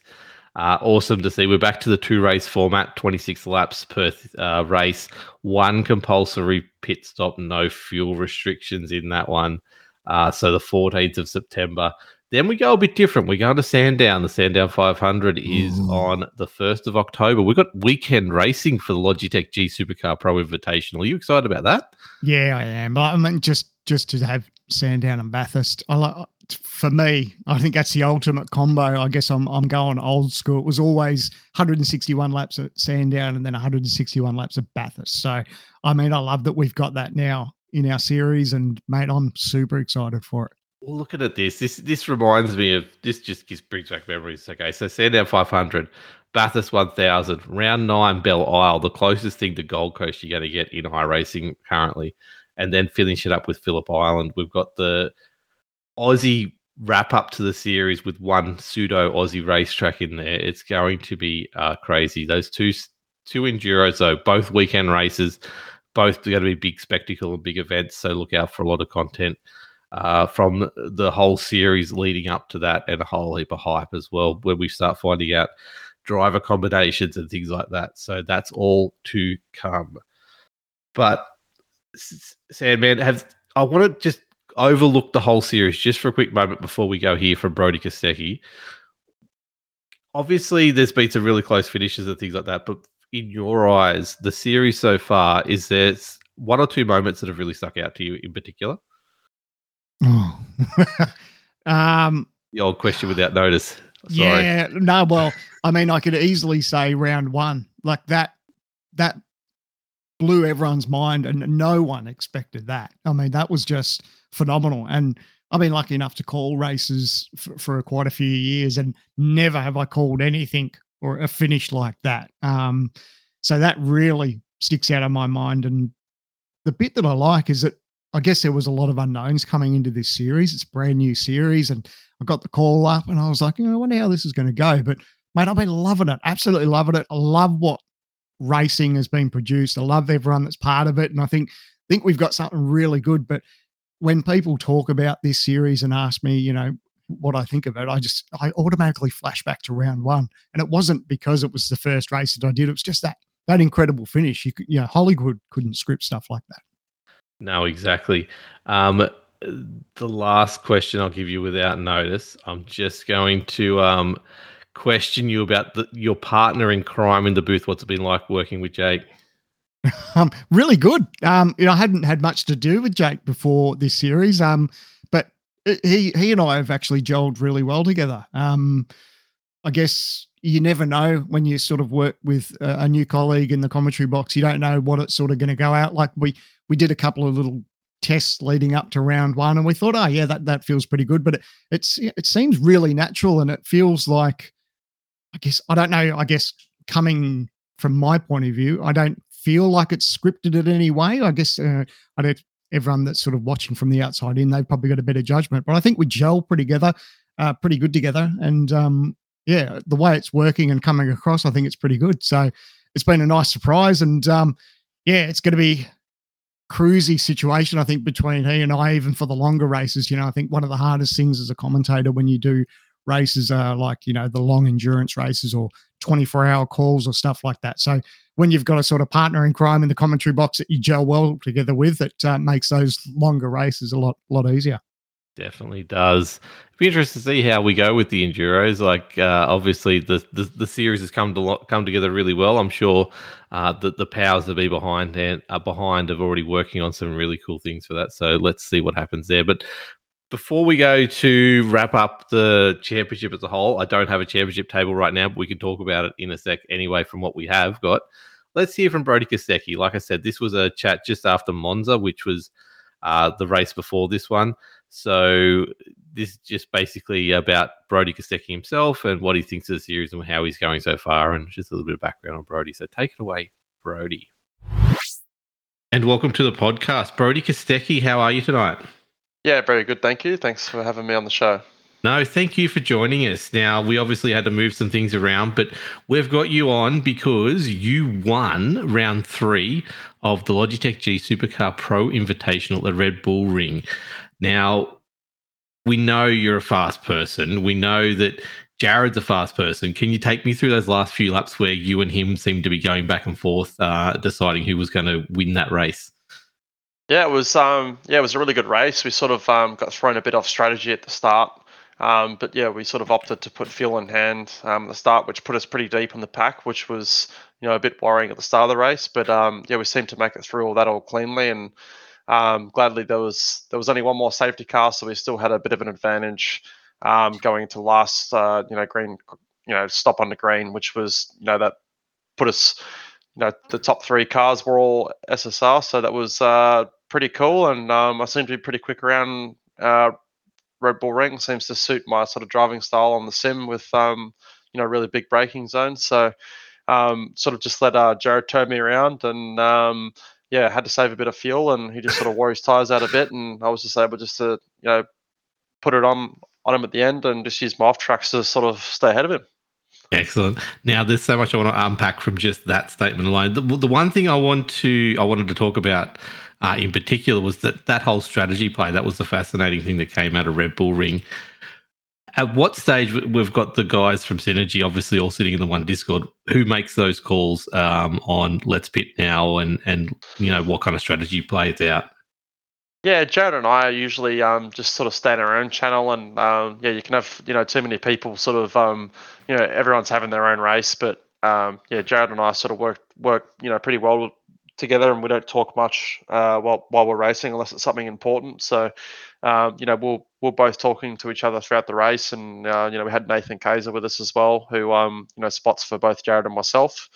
Speaker 1: uh, awesome to see. We're back to the two race format, 26 laps per uh, race, one compulsory pit stop, no fuel restrictions in that one. Uh, so the 14th of September. Then we go a bit different. We go to Sandown. The Sandown 500 is Ooh. on the 1st of October. We've got weekend racing for the Logitech G Supercar Pro Invitational. Are you excited about that?
Speaker 2: Yeah, I am. I mean, just just to have Sandown and Bathurst, I like for me, I think that's the ultimate combo. I guess I'm I'm going old school. It was always 161 laps at Sandown and then 161 laps at Bathurst. So I mean, I love that we've got that now in our series, and mate, I'm super excited for it.
Speaker 1: Looking at this, this this reminds me of this. Just gives brings back memories. Okay, so Sandown 500, Bathurst 1000, round nine, Belle Isle, the closest thing to Gold Coast you're going to get in iRacing currently, and then finish it up with Phillip Island. We've got the Aussie wrap up to the series with one pseudo Aussie racetrack in there. It's going to be uh, crazy. Those two two enduros, though, both weekend races, both going to be big spectacle and big events. So look out for a lot of content uh, from the whole series leading up to that and a whole heap of hype as well when we start finding out driver combinations and things like that. So that's all to come. But Sandman, have I want to just overlook the whole series just for a quick moment before we go here from Brodie Kostecki. Obviously, there's been some really close finishes and things like that, but in your eyes, the series so far, is there one or two moments that have really stuck out to you in particular?
Speaker 2: Oh. [LAUGHS] um,
Speaker 1: the old question without notice.
Speaker 2: Sorry. Yeah, no, well, I mean, I could easily say round one like that. That blew everyone's mind, and no one expected that. I mean, that was just phenomenal. And I've been lucky enough to call races for, for quite a few years, and never have I called anything or a finish like that. Um, so that really sticks out of my mind. And the bit that I like is that I guess there was a lot of unknowns coming into this series. It's a brand new series, and I got the call up, and I was like, I wonder how this is going to go. But mate, I've been loving it, absolutely loving it. I love what racing has been produced. I love everyone that's part of it, and I think think we've got something really good. But when people talk about this series and ask me, you know, what I think of it, I just I automatically flash back to round one, and it wasn't because it was the first race that I did. It was just that that incredible finish. You could, you know, Hollywood couldn't script stuff like that.
Speaker 1: No, exactly. Um, the last question I'll give you without notice. I'm just going to um, question you about the, your partner in crime in the booth. What's it been like working with Jake? [LAUGHS]
Speaker 2: um, really good. Um, you know, I hadn't had much to do with Jake before this series. Um, but he he and I have actually gelled really well together. Um, I guess you never know when you sort of work with a, new colleague in the commentary box. You don't know what it's sort of going to go out like. We we did a couple of little tests leading up to round one, and we thought, oh yeah, that that feels pretty good. But it, it's it seems really natural, and it feels like, I guess I don't know. I guess coming from my point of view, I don't feel like it's scripted in any way. I guess uh, I don't. Everyone that's sort of watching from the outside in, they've probably got a better judgment. But I think we gel pretty together, uh, pretty good together, and um, yeah, the way it's working and coming across, I think it's pretty good. So it's been a nice surprise, and um, yeah, it's going to be cruisy situation, I think, between he and I, even for the longer races. You know, I think one of the hardest things as a commentator when you do races are like, you know, the long endurance races or 24 hour calls or stuff like that. So when you've got a sort of partner in crime in the commentary box that you gel well together with, it uh, makes those longer races a lot, lot easier.
Speaker 1: Definitely does. It'd be interesting to see how we go with the enduros. Like, uh, obviously, the, the the series has come to come together really well. I'm sure uh, that the powers that be behind and are behind have already working on some really cool things for that. So let's see what happens there. But before we go to wrap up the championship as a whole, I don't have a championship table right now, but we can talk about it in a sec anyway. From what we have got, let's hear from Brodie Kostecki. Like I said, this was a chat just after Monza, which was uh, the race before this one. So this is just basically about Brodie Kostecki himself and what he thinks of the series and how he's going so far, and just a little bit of background on Brodie. So take it away, Brodie. And welcome to the podcast, Brodie Kostecki. How are you tonight?
Speaker 4: Yeah, very good. Thank you. Thanks for having me on the show.
Speaker 1: No, thank you for joining us. Now, we obviously had to move some things around, but we've got you on because you won round three of the Logitech G Supercar Pro Invitational at Red Bull Ring. Now, we know you're a fast person. We know that Jarrod's a fast person. Can you take me through those last few laps where you and him seemed to be going back and forth, uh, deciding who was going to win that race?
Speaker 4: Yeah, it was. Um, yeah, it was a really good race. We sort of um, got thrown a bit off strategy at the start, um, but yeah, we sort of opted to put fuel in hand um, at the start, which put us pretty deep in the pack, which was you know a bit worrying at the start of the race. But um, yeah, we seemed to make it through all that all cleanly, and um, gladly, there was there was only one more safety car, so we still had a bit of an advantage um, going into last, uh, you know, green, you know, stop on the green, which was, you know, that put us, you know, the top three cars were all SSR, so that was uh, pretty cool, and um, I seem to be pretty quick around uh, Red Bull Ring. Seems to suit my sort of driving style on the sim with, um, you know, really big braking zones. So. Um, sort of just let uh, Jarrod turn me around and um, yeah, had to save a bit of fuel, and he just sort of wore his tires out a bit, and I was just able just to you know put it on on him at the end and just use my off tracks to sort of stay ahead of him.
Speaker 1: Excellent. Now, there's so much I want to unpack from just that statement alone. The, the one thing I want to I wanted to talk about uh, in particular was that that whole strategy play. That was the fascinating thing that came out of Red Bull Ring at what stage we've got the guys from Synergy, obviously all sitting in the one Discord, who makes those calls um, on Let's Pit now, and and you know what kind of strategy plays out.
Speaker 4: Yeah, Jarrod and I are usually um, just sort of stay in our own channel, and um, yeah, you can have you know too many people sort of um, you know everyone's having their own race, but um, yeah, Jarrod and I sort of work work you know pretty well together, and we don't talk much uh, while while we're racing unless it's something important. So um, you know, we'll we're both talking to each other throughout the race, and uh, you know, we had Nathan Kaiser with us as well, who um, you know spots for both Jarrod and myself.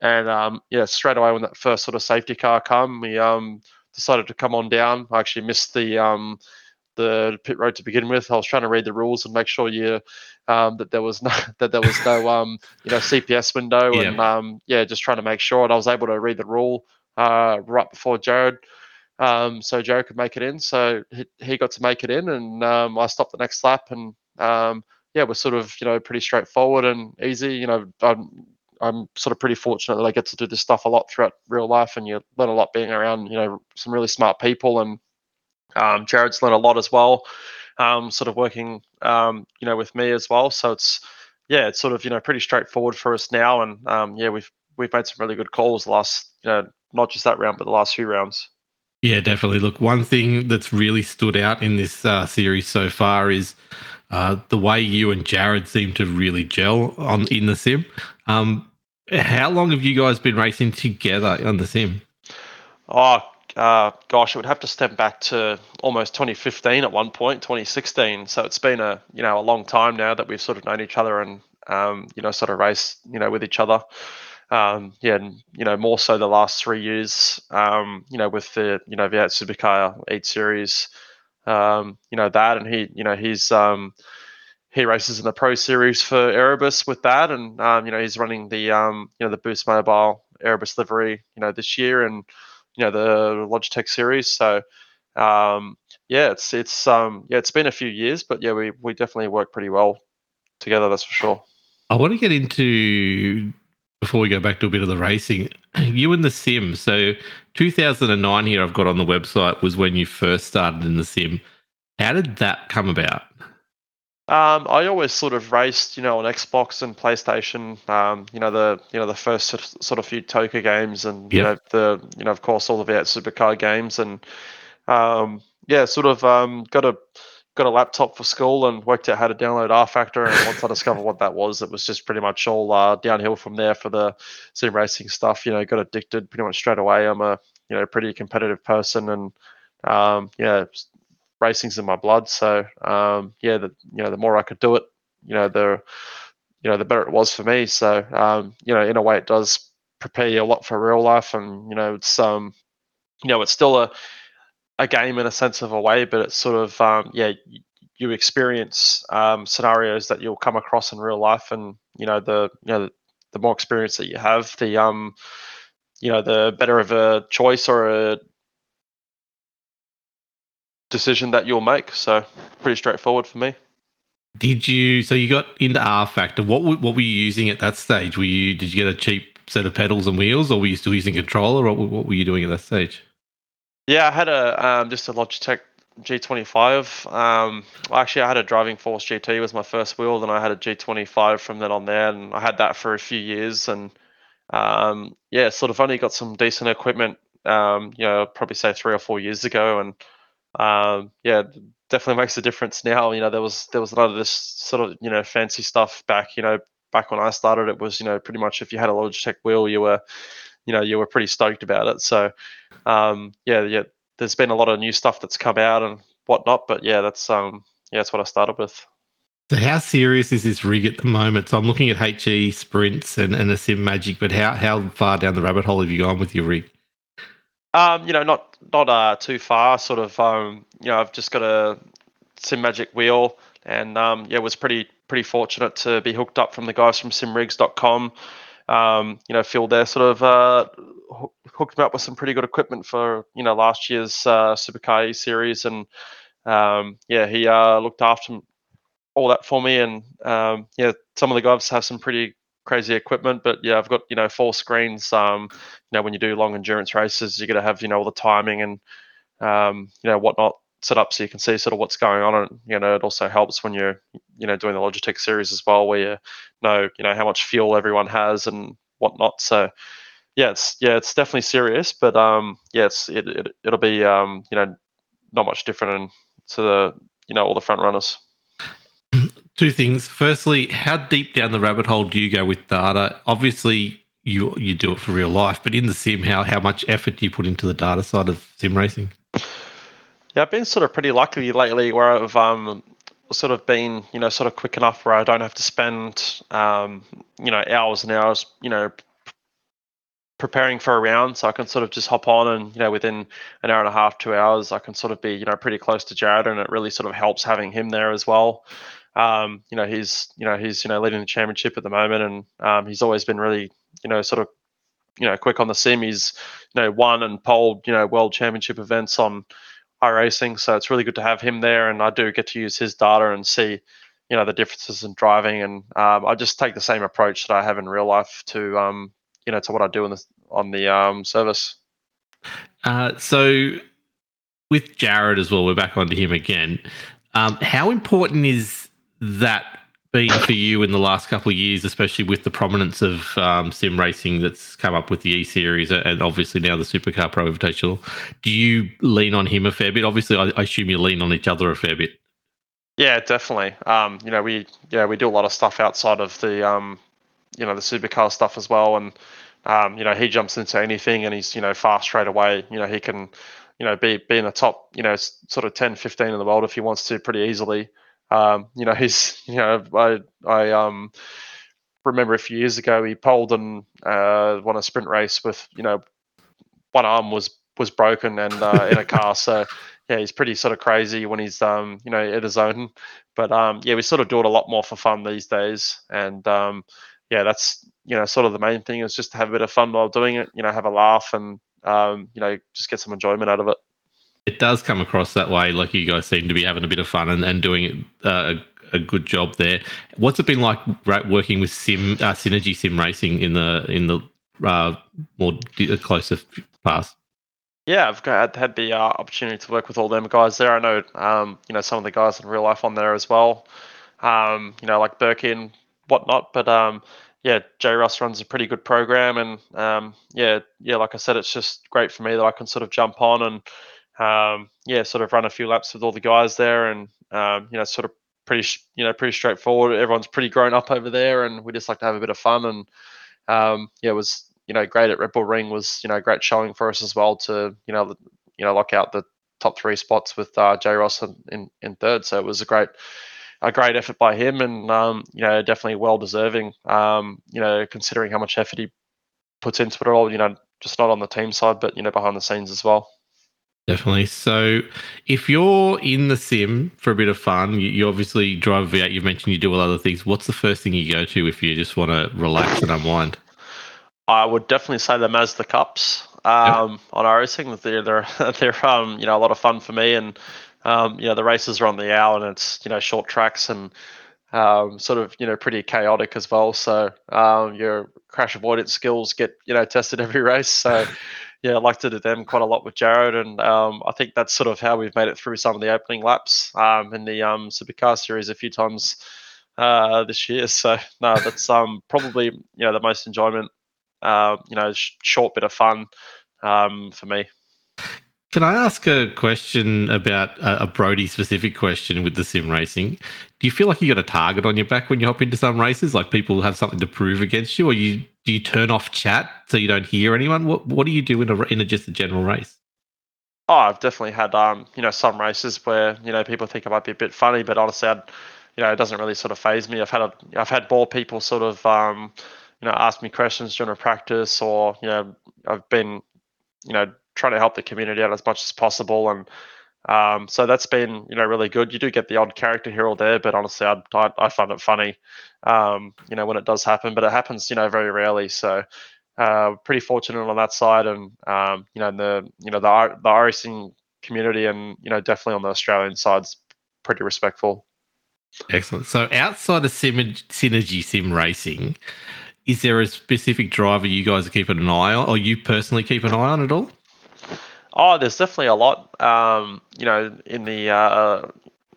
Speaker 4: And um, yeah, straight away when that first sort of safety car come, we um, decided to come on down. I actually missed the um, the pit road to begin with. I was trying to read the rules and make sure you um, that there was no [LAUGHS] that there was no [LAUGHS] um, you know CPS window yeah. and um, yeah, just trying to make sure. And I was able to read the rule uh, right before Jarrod. Um, so Joe could make it in. So he, he got to make it in, and um, I stopped the next lap. And um, yeah, we're sort of you know pretty straightforward and easy. You know, I'm I'm sort of pretty fortunate that I get to do this stuff a lot throughout real life, and you learn a lot being around you know some really smart people. And um, Jarrod's learned a lot as well. um, sort of working, um, you know, with me as well. So it's yeah, it's sort of you know pretty straightforward for us now, and yeah, we've we've made some really good calls last you know not just that round but the last few rounds.
Speaker 1: Yeah, definitely. Look, one thing that's really stood out in this uh, series so far is uh, the way you and Jarrod seem to really gel on in the sim. Um, how long have you guys been racing together on the sim?
Speaker 4: Oh, uh, gosh, it would have to step back to almost 2015 at one point, 2016. So it's been a you know a long time now that we've sort of known each other and um, you know sort of race you know with each other. Um, yeah, and you know more so the last three years. Um, you know with the you know V8 Supercar Eight Series. Um, you know that, and he you know he's um, he races in the Pro Series for Erebus with that, and um, you know he's running the um, you know the Boost Mobile Erebus livery you know this year, and you know the Logitech series. So um, yeah, it's it's um, yeah it's been a few years, but yeah we we definitely work pretty well together. That's for sure.
Speaker 1: I want to get into before we go back to a bit of the racing. [CLEARS THROAT] You and the sim. So 2009 here I've got on the website was when you first started in the sim. How did that come about?
Speaker 4: Um, I always sort of raced, you know, on Xbox and PlayStation. Um, you know the you know the first sort of, few TOCA games, and you know the you know of course all the V8 Supercar games, and um, yeah, sort of um, got a got a laptop for school and worked out how to download rFactor. And once I discovered what that was, it was just pretty much all uh, downhill from there for the sim racing stuff. You know, got addicted pretty much straight away. I'm a you know pretty competitive person, and um, yeah, racing's in my blood. So um, yeah, the you know the more I could do it, you know the you know the better it was for me. So um, you know in a way it does prepare you a lot for real life, and you know it's um you know it's still a a game in a sense of a way, but it's sort of um, yeah you experience um, scenarios that you'll come across in real life, and you know the you know the, the more experience that you have, the um you know the better of a choice or a decision that you'll make. So pretty straightforward for me.
Speaker 1: Did you? So you got into rFactor. What what were you using at that stage? Were you did you get a cheap set of pedals and wheels, or were you still using controller, or what were you doing at that stage?
Speaker 4: Yeah, I had a um, just a Logitech G25. Um, actually, I had a Driving Force GT was my first wheel, then I had a G25 from then on there, and I had that for a few years, and um, yeah, sort of only got some decent equipment. Um, you know, probably say three or four years ago, and um, yeah, definitely makes a difference now. You know, there was there was none of this sort of you know fancy stuff back. You know, back when I started, it was you know pretty much if you had a Logitech wheel, you were you know you were pretty stoked about it. So um, yeah, yeah, there's been a lot of new stuff that's come out and whatnot. But yeah, that's um yeah, that's what I started with.
Speaker 1: So how serious is this rig at the moment? So I'm looking at HE sprints and, and a Simagic, but how how far down the rabbit hole have you gone with your rig?
Speaker 4: Um, you know, not not uh, too far. Sort of, um, you know, I've just got a Simagic wheel, and um, yeah, was pretty pretty fortunate to be hooked up from the guys from SimRigs.com. Um, you know, Phil there sort of uh, hooked me up with some pretty good equipment for you know last year's uh, Supercar series, and um, yeah, he uh, looked after all that for me, and um, yeah, some of the guys have some pretty crazy equipment, but yeah, I've got you know four screens. Um, you know, when you do long endurance races, you got to have you know all the timing and um, you know whatnot set up so you can see sort of what's going on. And you know, it also helps when you're you know doing the Logitech series as well, where you know you know how much fuel everyone has and whatnot. So yeah, it's yeah, it's definitely serious, but um, yeah, it, it it'll be um, you know not much different to the you know all the front runners [CLEARS THROAT]
Speaker 1: two things. Firstly, how deep down the rabbit hole do you go with data? Obviously, you you do it for real life, but in the sim, how how much effort do you put into the data side of sim racing?
Speaker 4: Yeah, I've been sort of pretty lucky lately, where I've um, sort of been you know sort of quick enough where I don't have to spend um, you know hours and hours you know preparing for a round so I can sort of just hop on and you know within an hour and a half two hours I can sort of be you know pretty close to Jarrod and it really sort of helps having him there as well um, you know, he's you know he's you know leading the championship at the moment, and um, he's always been really you know sort of you know quick on the sim. He's you know won and polled you know world championship events on iRacing, so it's really good to have him there. And I do get to use his data and see you know the differences in driving, and um, I just take the same approach that I have in real life to um, you know to what I do on the on the um, service.
Speaker 1: Uh, so with Jared as well, we're back onto him again. Um, how important is that been for you in the last couple of years, especially with the prominence of um, sim racing that's come up with the E Series and obviously now the Supercar Pro Invitational? Do you lean on him a fair bit? Obviously, I, I assume you lean on each other a fair bit.
Speaker 4: Yeah, definitely. Um, you know, we yeah we do a lot of stuff outside of the um, you know the supercar stuff as well, and um, you know he jumps into anything and he's you know fast straight away. You know he can you know be be in the top you know sort of 10, 15 in the world if he wants to pretty easily. Um, you know he's [LAUGHS] you know I I um remember a few years ago he pulled and uh, won a sprint race with you know one arm was was broken and uh, in a [LAUGHS] car so yeah, he's pretty sort of crazy when he's um, you know, at his own. But um, yeah, we sort of do it a lot more for fun these days, and um, yeah, that's you know, sort of the main thing is just to have a bit of fun while doing it. You know, have a laugh and um, you know, just get some enjoyment out of it.
Speaker 1: It does come across that way. Like you guys seem to be having a bit of fun and, and doing uh, a, a good job there. What's it been like working with Sim uh, Synergy Sim Racing in the in the uh, more closer past?
Speaker 4: Yeah, I've had, had the uh, opportunity to work with all them guys there. I know, um, you know, some of the guys in real life on there as well. Um, you know, like and whatnot. But um, yeah, Jay Ross runs a pretty good program, and um, yeah, yeah, like I said, it's just great for me that I can sort of jump on and um, yeah, sort of run a few laps with all the guys there, and um, you know, sort of pretty, you know, pretty straightforward. Everyone's pretty grown up over there, and we just like to have a bit of fun. And um, yeah, it was you know, great at Red Bull Ring was, you know, great showing for us as well to, you know, you know, lock out the top three spots with uh, Jay Ross in, in, in, third. So it was a great, a great effort by him, and um, you know, definitely well deserving. Um, you know, considering how much effort he puts into it all. You know, just not on the team side, but you know, behind the scenes as well.
Speaker 1: Definitely. So, if you're in the sim for a bit of fun, you, you obviously drive out. You've mentioned you do a lot of things. What's the first thing you go to if you just want to relax and unwind?
Speaker 4: I would definitely say the Mazda Cups um, yep. on iRacing. They're they're [LAUGHS] they're um, you know a lot of fun for me, and um, you know the races are on the hour, and it's you know short tracks and um, sort of you know pretty chaotic as well. So um, your crash avoidance skills get you know tested every race. So [LAUGHS] yeah, I like to them quite a lot with Jarrod, and um, I think that's sort of how we've made it through some of the opening laps um, in the um, Supercar series a few times uh, this year. [LAUGHS] So no, that's um, probably you know the most enjoyment uh, you know, sh- short bit of fun um, for me.
Speaker 1: Can I ask a question about a, Brodie specific question with the sim racing? Do you feel like you got a target on your back when you hop into some races? Like people have something to prove against you, or you do you turn off chat so you don't hear anyone? What what do you do in a in a, just a general race?
Speaker 4: Oh, I've definitely had um, you know, some races where you know people think I might be a bit funny, but honestly, I'd, you know, it doesn't really sort of phase me. I've had a, I've had more people sort of um, you know ask me questions during a practice or you know I've been you know trying to help the community out as much as possible and um, so that's been you know really good. You do get the odd character here or there, but honestly, I I, I find it funny, um, you know, when it does happen. But it happens, you know, very rarely. So uh, pretty fortunate on that side, and um, you know, the you know the the racing community, and you know, definitely on the Australian side's pretty respectful.
Speaker 1: Excellent. So outside of sim- synergy sim racing, is there a specific driver you guys are keeping an eye on, or you personally keep an eye on at all?
Speaker 4: Oh, there's definitely a lot. Um, you know, in the uh,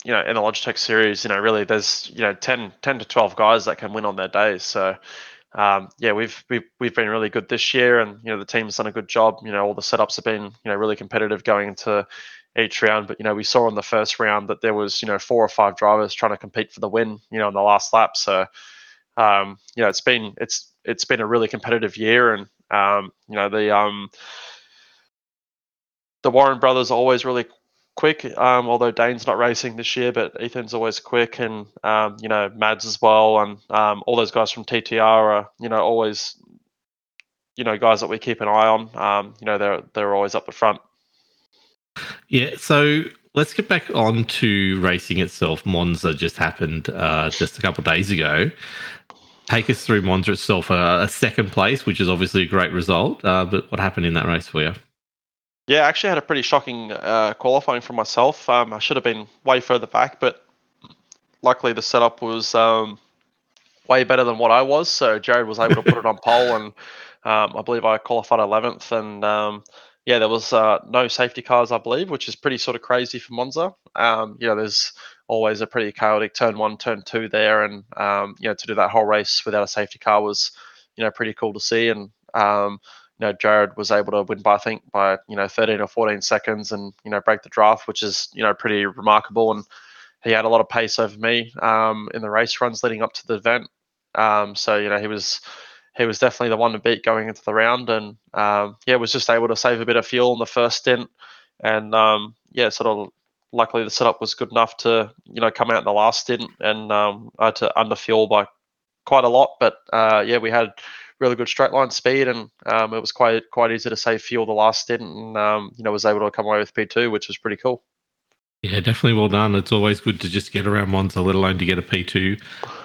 Speaker 4: you know in the Logitech series, you know, really there's you know 10, 10 to twelve guys that can win on their days. So um, yeah, we've we've we've been really good this year, and you know the team's done a good job. You know, all the setups have been you know really competitive going into each round. But you know, we saw in the first round that there was you know four or five drivers trying to compete for the win. You know, in the last lap. So um, you know, it's been it's it's been a really competitive year, and um, you know the um, the Warren brothers are always really quick. Um, although Dane's not racing this year, but Ethan's always quick, and um, you know Mads as well, and um, all those guys from TTR are you know always you know guys that we keep an eye on. Um, you know they're they're always up the front.
Speaker 1: Yeah, so let's get back on to racing itself. Monza just happened uh, just a couple of days ago take us through Monza itself. Uh, a second place, which is obviously a great result. Uh, but what happened in that race for you?
Speaker 4: Yeah, I actually had a pretty shocking uh, qualifying for myself. Um, I should have been way further back, but luckily the setup was um, way better than what I was. So Jarrod was able to put it on [LAUGHS] pole, and um, I believe I qualified 11th. And um, yeah, there was uh, no safety cars, I believe, which is pretty sort of crazy for Monza. Um, you know, there's always a pretty chaotic turn one, turn two there, and um, you know, to do that whole race without a safety car was, you know, pretty cool to see. And um, you know, Jarrod was able to win by I think by you know 13 or 14 seconds, and you know, break the draft, which is you know pretty remarkable. And he had a lot of pace over me um, in the race runs leading up to the event. Um, so you know, he was he was definitely the one to beat going into the round, and um, yeah, was just able to save a bit of fuel in the first stint, and um, yeah, sort of luckily the setup was good enough to you know come out in the last stint, and um, I had to under fuel by quite a lot, but uh, yeah, we had really good straight line speed, and um, it was quite quite easy to save fuel the last stint, and um, you know was able to come away with P two, which was pretty cool.
Speaker 1: Yeah, definitely well done. It's always good to just get around Monza, let alone to get a P2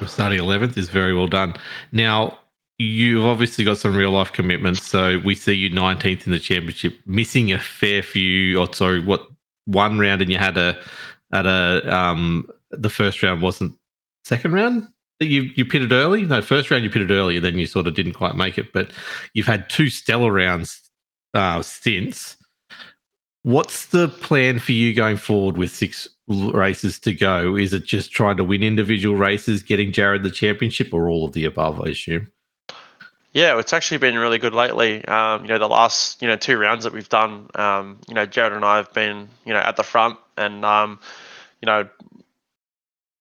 Speaker 1: starting 11th is very well done. Now, you've obviously got some real life commitments. So we see you 19th in the championship, missing a fair few, or sorry, what one round, and you had a at a um the first round wasn't second round you you pitted early. No, first round you pitted early, then you sort of didn't quite make it. But you've had two stellar rounds uh, since. What's the plan for you going forward with six races to go? Is it just trying to win individual races, getting Jarrod the championship, or all of the above? I assume.
Speaker 4: Yeah, it's actually been really good lately. Um, you know, the last you know two rounds that we've done, um, you know, Jarrod and I have been you know at the front, and um, you know,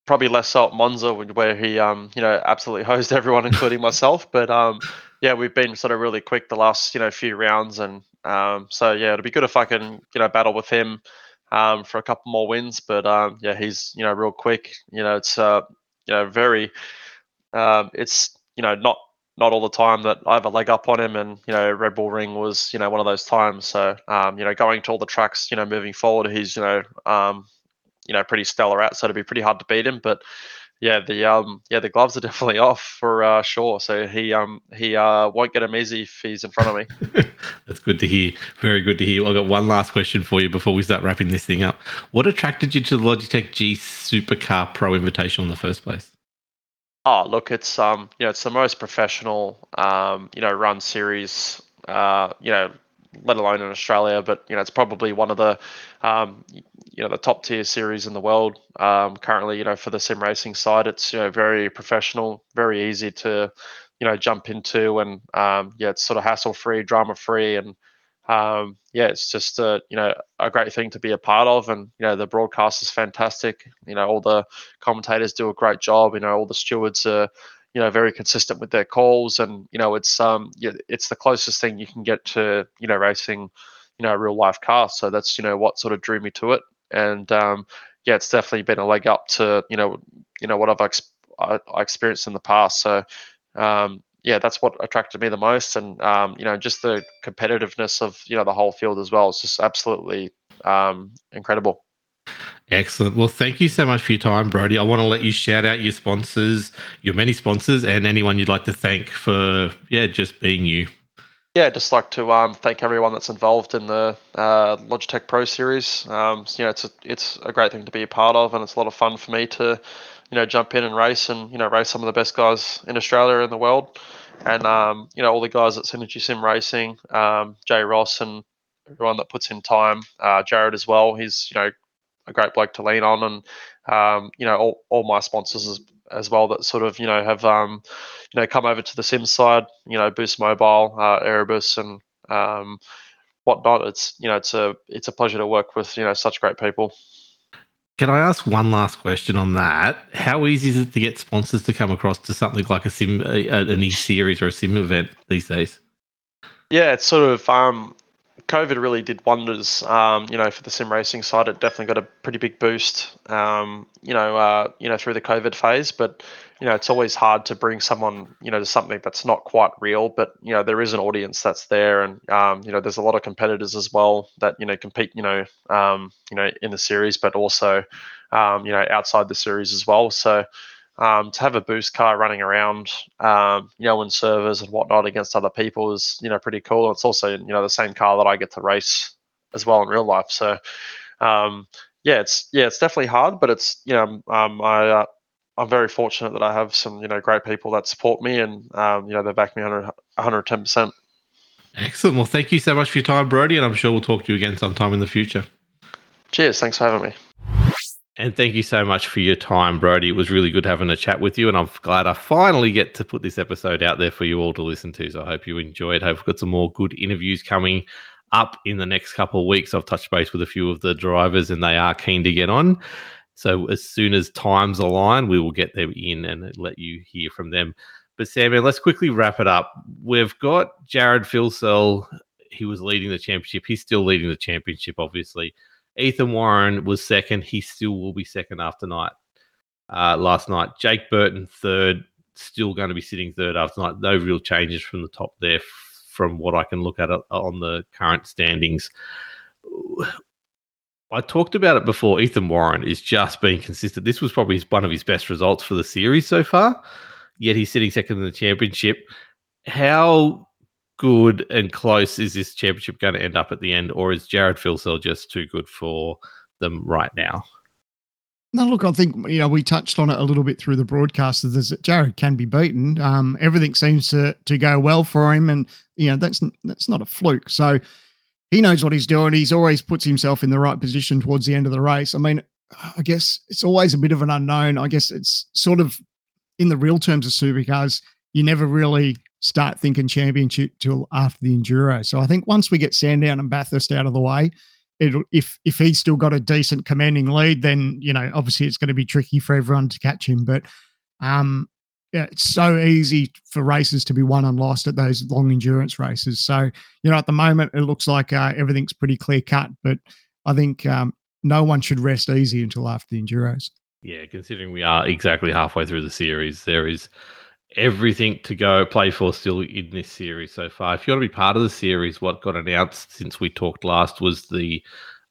Speaker 4: probably less so at Monza where he um, you know absolutely hosed everyone, including myself. But um, yeah, we've been sort of really quick the last you know few rounds, and um, so yeah, it'll be good if I can you know battle with him um, for a couple more wins. But um, yeah, he's you know real quick. You know, it's uh, you know very, um, it's you know not not all the time that I have a leg up on him. And you know, Red Bull Ring was you know one of those times. So um, you know, going to all the tracks, you know, moving forward, he's you know um, you know pretty stellar at. So it'd be pretty hard to beat him. But yeah, the um yeah the gloves are [LAUGHS] definitely off for uh, sure. So he um he uh won't get him easy if he's in front of me. [LAUGHS]
Speaker 1: That's good to hear. Very good to hear. I've got one last question for you before we start wrapping this thing up. What attracted you to the Logitech G Supercar Pro Invitation in the first place?
Speaker 4: Oh, look, it's um, you know, it's the most professional um, you know, run series, uh, you know, let alone in Australia, but you know, it's probably one of the um, you know, the top tier series in the world. Um, currently, you know, for the sim racing side, it's you know very professional, very easy to, you know, jump into, and um, yeah, it's sort of hassle free, drama free, and um, yeah, it's just a you know a great thing to be a part of, and you know the broadcast is fantastic. You know all the commentators do a great job. You know all the stewards are you know very consistent with their calls, and you know it's um yeah, it's the closest thing you can get to you know racing you know a real life car. So that's you know what sort of drew me to it, and um, yeah, it's definitely been a leg up to you know you know what I've ex- I, I experienced in the past. So um, yeah, that's what attracted me the most, and um, you know, just the competitiveness of you know the whole field as well. It's just absolutely um, incredible.
Speaker 1: Excellent. Well, thank you so much for your time, Brodie. I want to let you shout out your sponsors, your many sponsors, and anyone you'd like to thank for yeah, just being you.
Speaker 4: Yeah, just like to um, thank everyone that's involved in the uh, Logitech Pro Series. Um, you know, it's a, it's a great thing to be a part of, and it's a lot of fun for me to you know, jump in and race and, you know, race some of the best guys in Australia and the world. And, um, you know, all the guys at Synergy Sim Racing, um, Jay Ross and everyone that puts in time, uh, Jarrod as well. He's, you know, a great bloke to lean on. And, um, you know, all, all my sponsors as, as well that sort of, you know, have, um, you know, come over to the Sim side, you know, Boost Mobile, uh, Erebus and, um, whatnot. It's, you know, it's a, it's a pleasure to work with, you know, such great people.
Speaker 1: Can I ask one last question on that? How easy is it to get sponsors to come across to something like a sim, a, an e series or a sim event these days?
Speaker 4: Yeah, it's sort of um, COVID really did wonders. Um, you know, for the sim racing side, it definitely got a pretty big boost. Um, you know, uh, you know, through the COVID phase, but you know, it's always hard to bring someone, you know, to something that's not quite real, but you know, there is an audience that's there, and um, you know, there's a lot of competitors as well that you know compete, you know, um, you know, in the series, but also, um, you know, outside the series as well. So. Um, to have a boost car running around, um, you know, in servers and whatnot against other people is, you know, pretty cool. It's also, you know, the same car that I get to race as well in real life. So, um, yeah, it's yeah, it's definitely hard, but it's you know, um, I uh, I'm very fortunate that I have some, you know, great people that support me and, um, you know, they back me 100, 110%.
Speaker 1: Excellent. Well, thank you so much for your time, Brodie, and I'm sure we'll talk to you again sometime in the future.
Speaker 4: Cheers. Thanks for having me.
Speaker 1: And thank you so much for your time, Brodie. It was really good having a chat with you, and I'm glad I finally get to put this episode out there for you all to listen to. So I hope you enjoyed. Hope we've got some more good interviews coming up in the next couple of weeks. I've touched base with a few of the drivers, and they are keen to get on. So as soon as times align, we will get them in and let you hear from them. But Sam, let's quickly wrap it up. We've got Jarrod Filsell. He was leading the championship. He's still leading the championship, obviously. Ethan Warren was second. He still will be second after night. Uh, last night, Jake Burton third. Still going to be sitting third after night. No real changes from the top there, from what I can look at on the current standings. I talked about it before. Ethan Warren is just being consistent. This was probably one of his best results for the series so far. Yet he's sitting second in the championship. How good and close is this championship going to end up at the end, or is Jarrod Filsell just too good for them right now?
Speaker 2: No, look, I think you know we touched on it a little bit through the broadcast. That Jarrod can be beaten. Um, everything seems to to go well for him, and you know that's that's not a fluke. So he knows what he's doing. He's always puts himself in the right position towards the end of the race. I mean, I guess it's always a bit of an unknown. I guess it's sort of in the real terms of supercars, you never really start thinking championship till after the enduro. So I think once we get Sandown and Bathurst out of the way, it'll if if he's still got a decent commanding lead, then you know obviously it's going to be tricky for everyone to catch him. But um, yeah, it's so easy for races to be won and lost at those long endurance races. So you know at the moment it looks like uh, everything's pretty clear cut, but I think um, no one should rest easy until after the enduros.
Speaker 1: Yeah, considering we are exactly halfway through the series, there is everything to go play for still in this series so far. If you want to be part of the series, what got announced since we talked last was the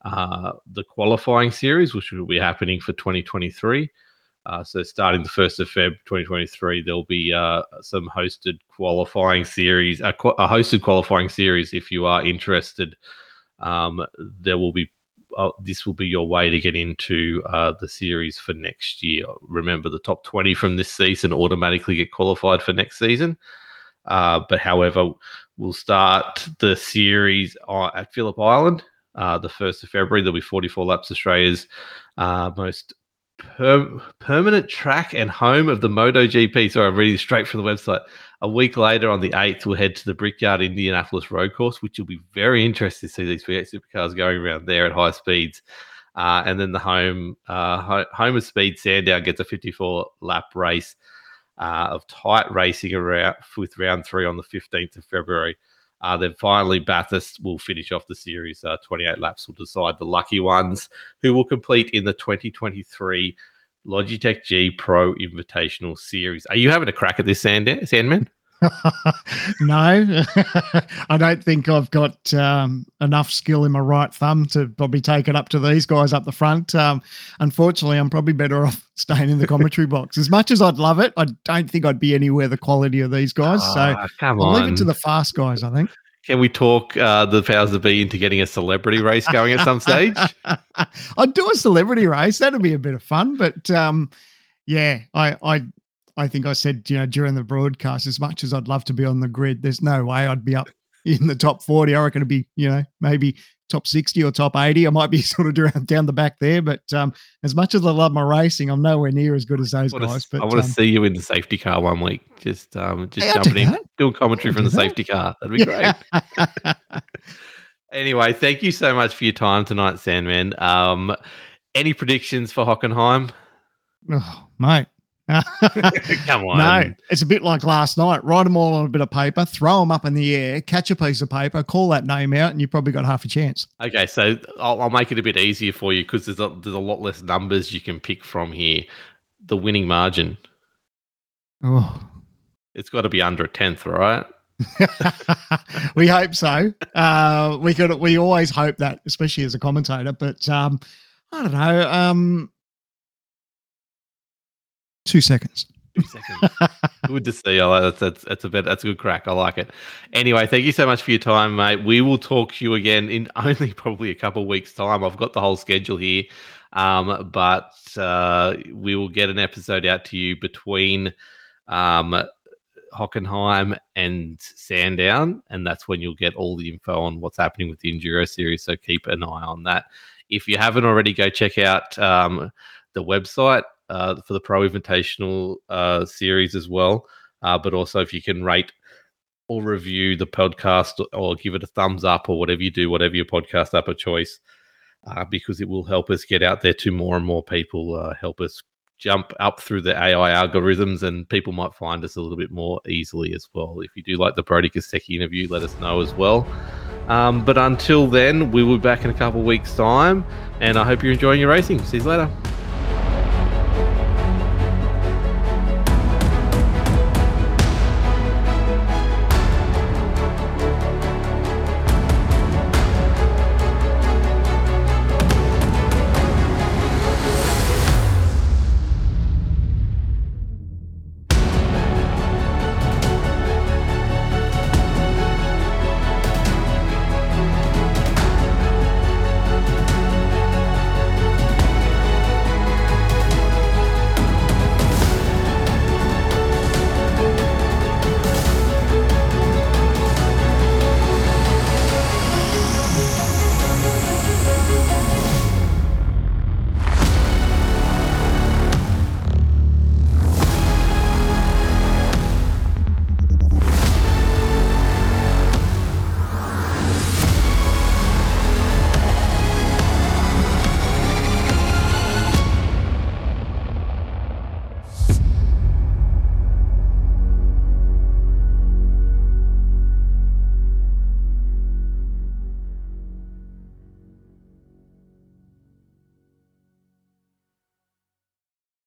Speaker 1: uh, the qualifying series, which will be happening for 2023. Uh, so starting the first of Feb 2023, there'll be uh, some hosted qualifying series, a, a, hosted qualifying series. If you are interested, um, there will be uh, this will be your way to get into uh, the series for next year. Remember, the top 20 from this season automatically get qualified for next season. Uh, but however, we'll start the series at Phillip Island uh, the 1st of February. There'll be 44 laps, Australia's uh, most per- permanent track and home of the MotoGP. Sorry, I'm reading straight from the website. A week later, on the 8th, we'll head to the Brickyard Indianapolis Road Course, which will be very interesting to see these V8 supercars going around there at high speeds. Uh, and then the home uh, home of speed Sandown gets a 54 lap race uh, of tight racing around with round three on the 15th of February. Uh, then finally, Bathurst will finish off the series. Uh, 28 laps will decide the lucky ones who will complete in the 2023 Logitech G Pro Invitational Series. Are you having a crack at this, Sand- Sandman? [LAUGHS]
Speaker 2: no, [LAUGHS] I don't think I've got um, enough skill in my right thumb to probably take it up to these guys up the front. Um, unfortunately, I'm probably better off [LAUGHS] staying in the commentary box. As much as I'd love it, I don't think I'd be anywhere the quality of these guys. Oh, so come I'll leave it to the fast guys, I think.
Speaker 1: Can we talk uh, the powers that be into getting a celebrity race going at some [LAUGHS] stage?
Speaker 2: I'd do a celebrity race. That'd be a bit of fun. But um, yeah, I, I I think I said, you know, during the broadcast, as much as I'd love to be on the grid, there's no way I'd be up in the top 40. I reckon it'd be, you know, maybe top 60 or top 80. I might be [LAUGHS] sort of down, down the back there. But um, as much as I love my racing, I'm nowhere near as good as those guys. but
Speaker 1: I want to um, see you in the safety car one week. Just um, just hey, jumping do in, doing commentary from the that. safety car. That'd be yeah. great. anyway, thank you so much for your time tonight, Sandman. Um, any predictions for Hockenheim?
Speaker 2: Oh, mate, [LAUGHS]
Speaker 1: Come on.
Speaker 2: No, it's a bit like last night. Write them all on a bit of paper, throw them up in the air, catch a piece of paper, call that name out, and you've probably got half a chance.
Speaker 1: Okay, so I'll, I'll make it a bit easier for you because there's a, there's a lot less numbers you can pick from here. The winning margin.
Speaker 2: Oh.
Speaker 1: It's got to be under a tenth, right? [LAUGHS]
Speaker 2: we hope so. Uh, we could. We always hope that, especially as a commentator. But um, I don't know. Um, Two seconds.
Speaker 1: Two seconds. [LAUGHS] good to see. I that's that's that's a bit that's a good crack. I like it. Anyway, thank you so much for your time, mate. We will talk to you again in [LAUGHS] only probably a couple of weeks' time. I've got the whole schedule here, um, but uh, we will get an episode out to you between um, Hockenheim and Sandown, and that's when you'll get all the info on what's happening with the Enduro series. So keep an eye on that. If you haven't already, go check out um, the website uh, for the Pro Invitational uh, series as well. Uh, but also, if you can rate or review the podcast or give it a thumbs up or whatever you do, whatever your podcast app of choice, uh, because it will help us get out there to more and more people, uh, help us jump up through the AI algorithms, and people might find us a little bit more easily as well. If you do like the Brodie Kostecki interview, let us know as well. Um, but until then, we will be back in a couple weeks' time, and I hope you're enjoying your racing. See you later.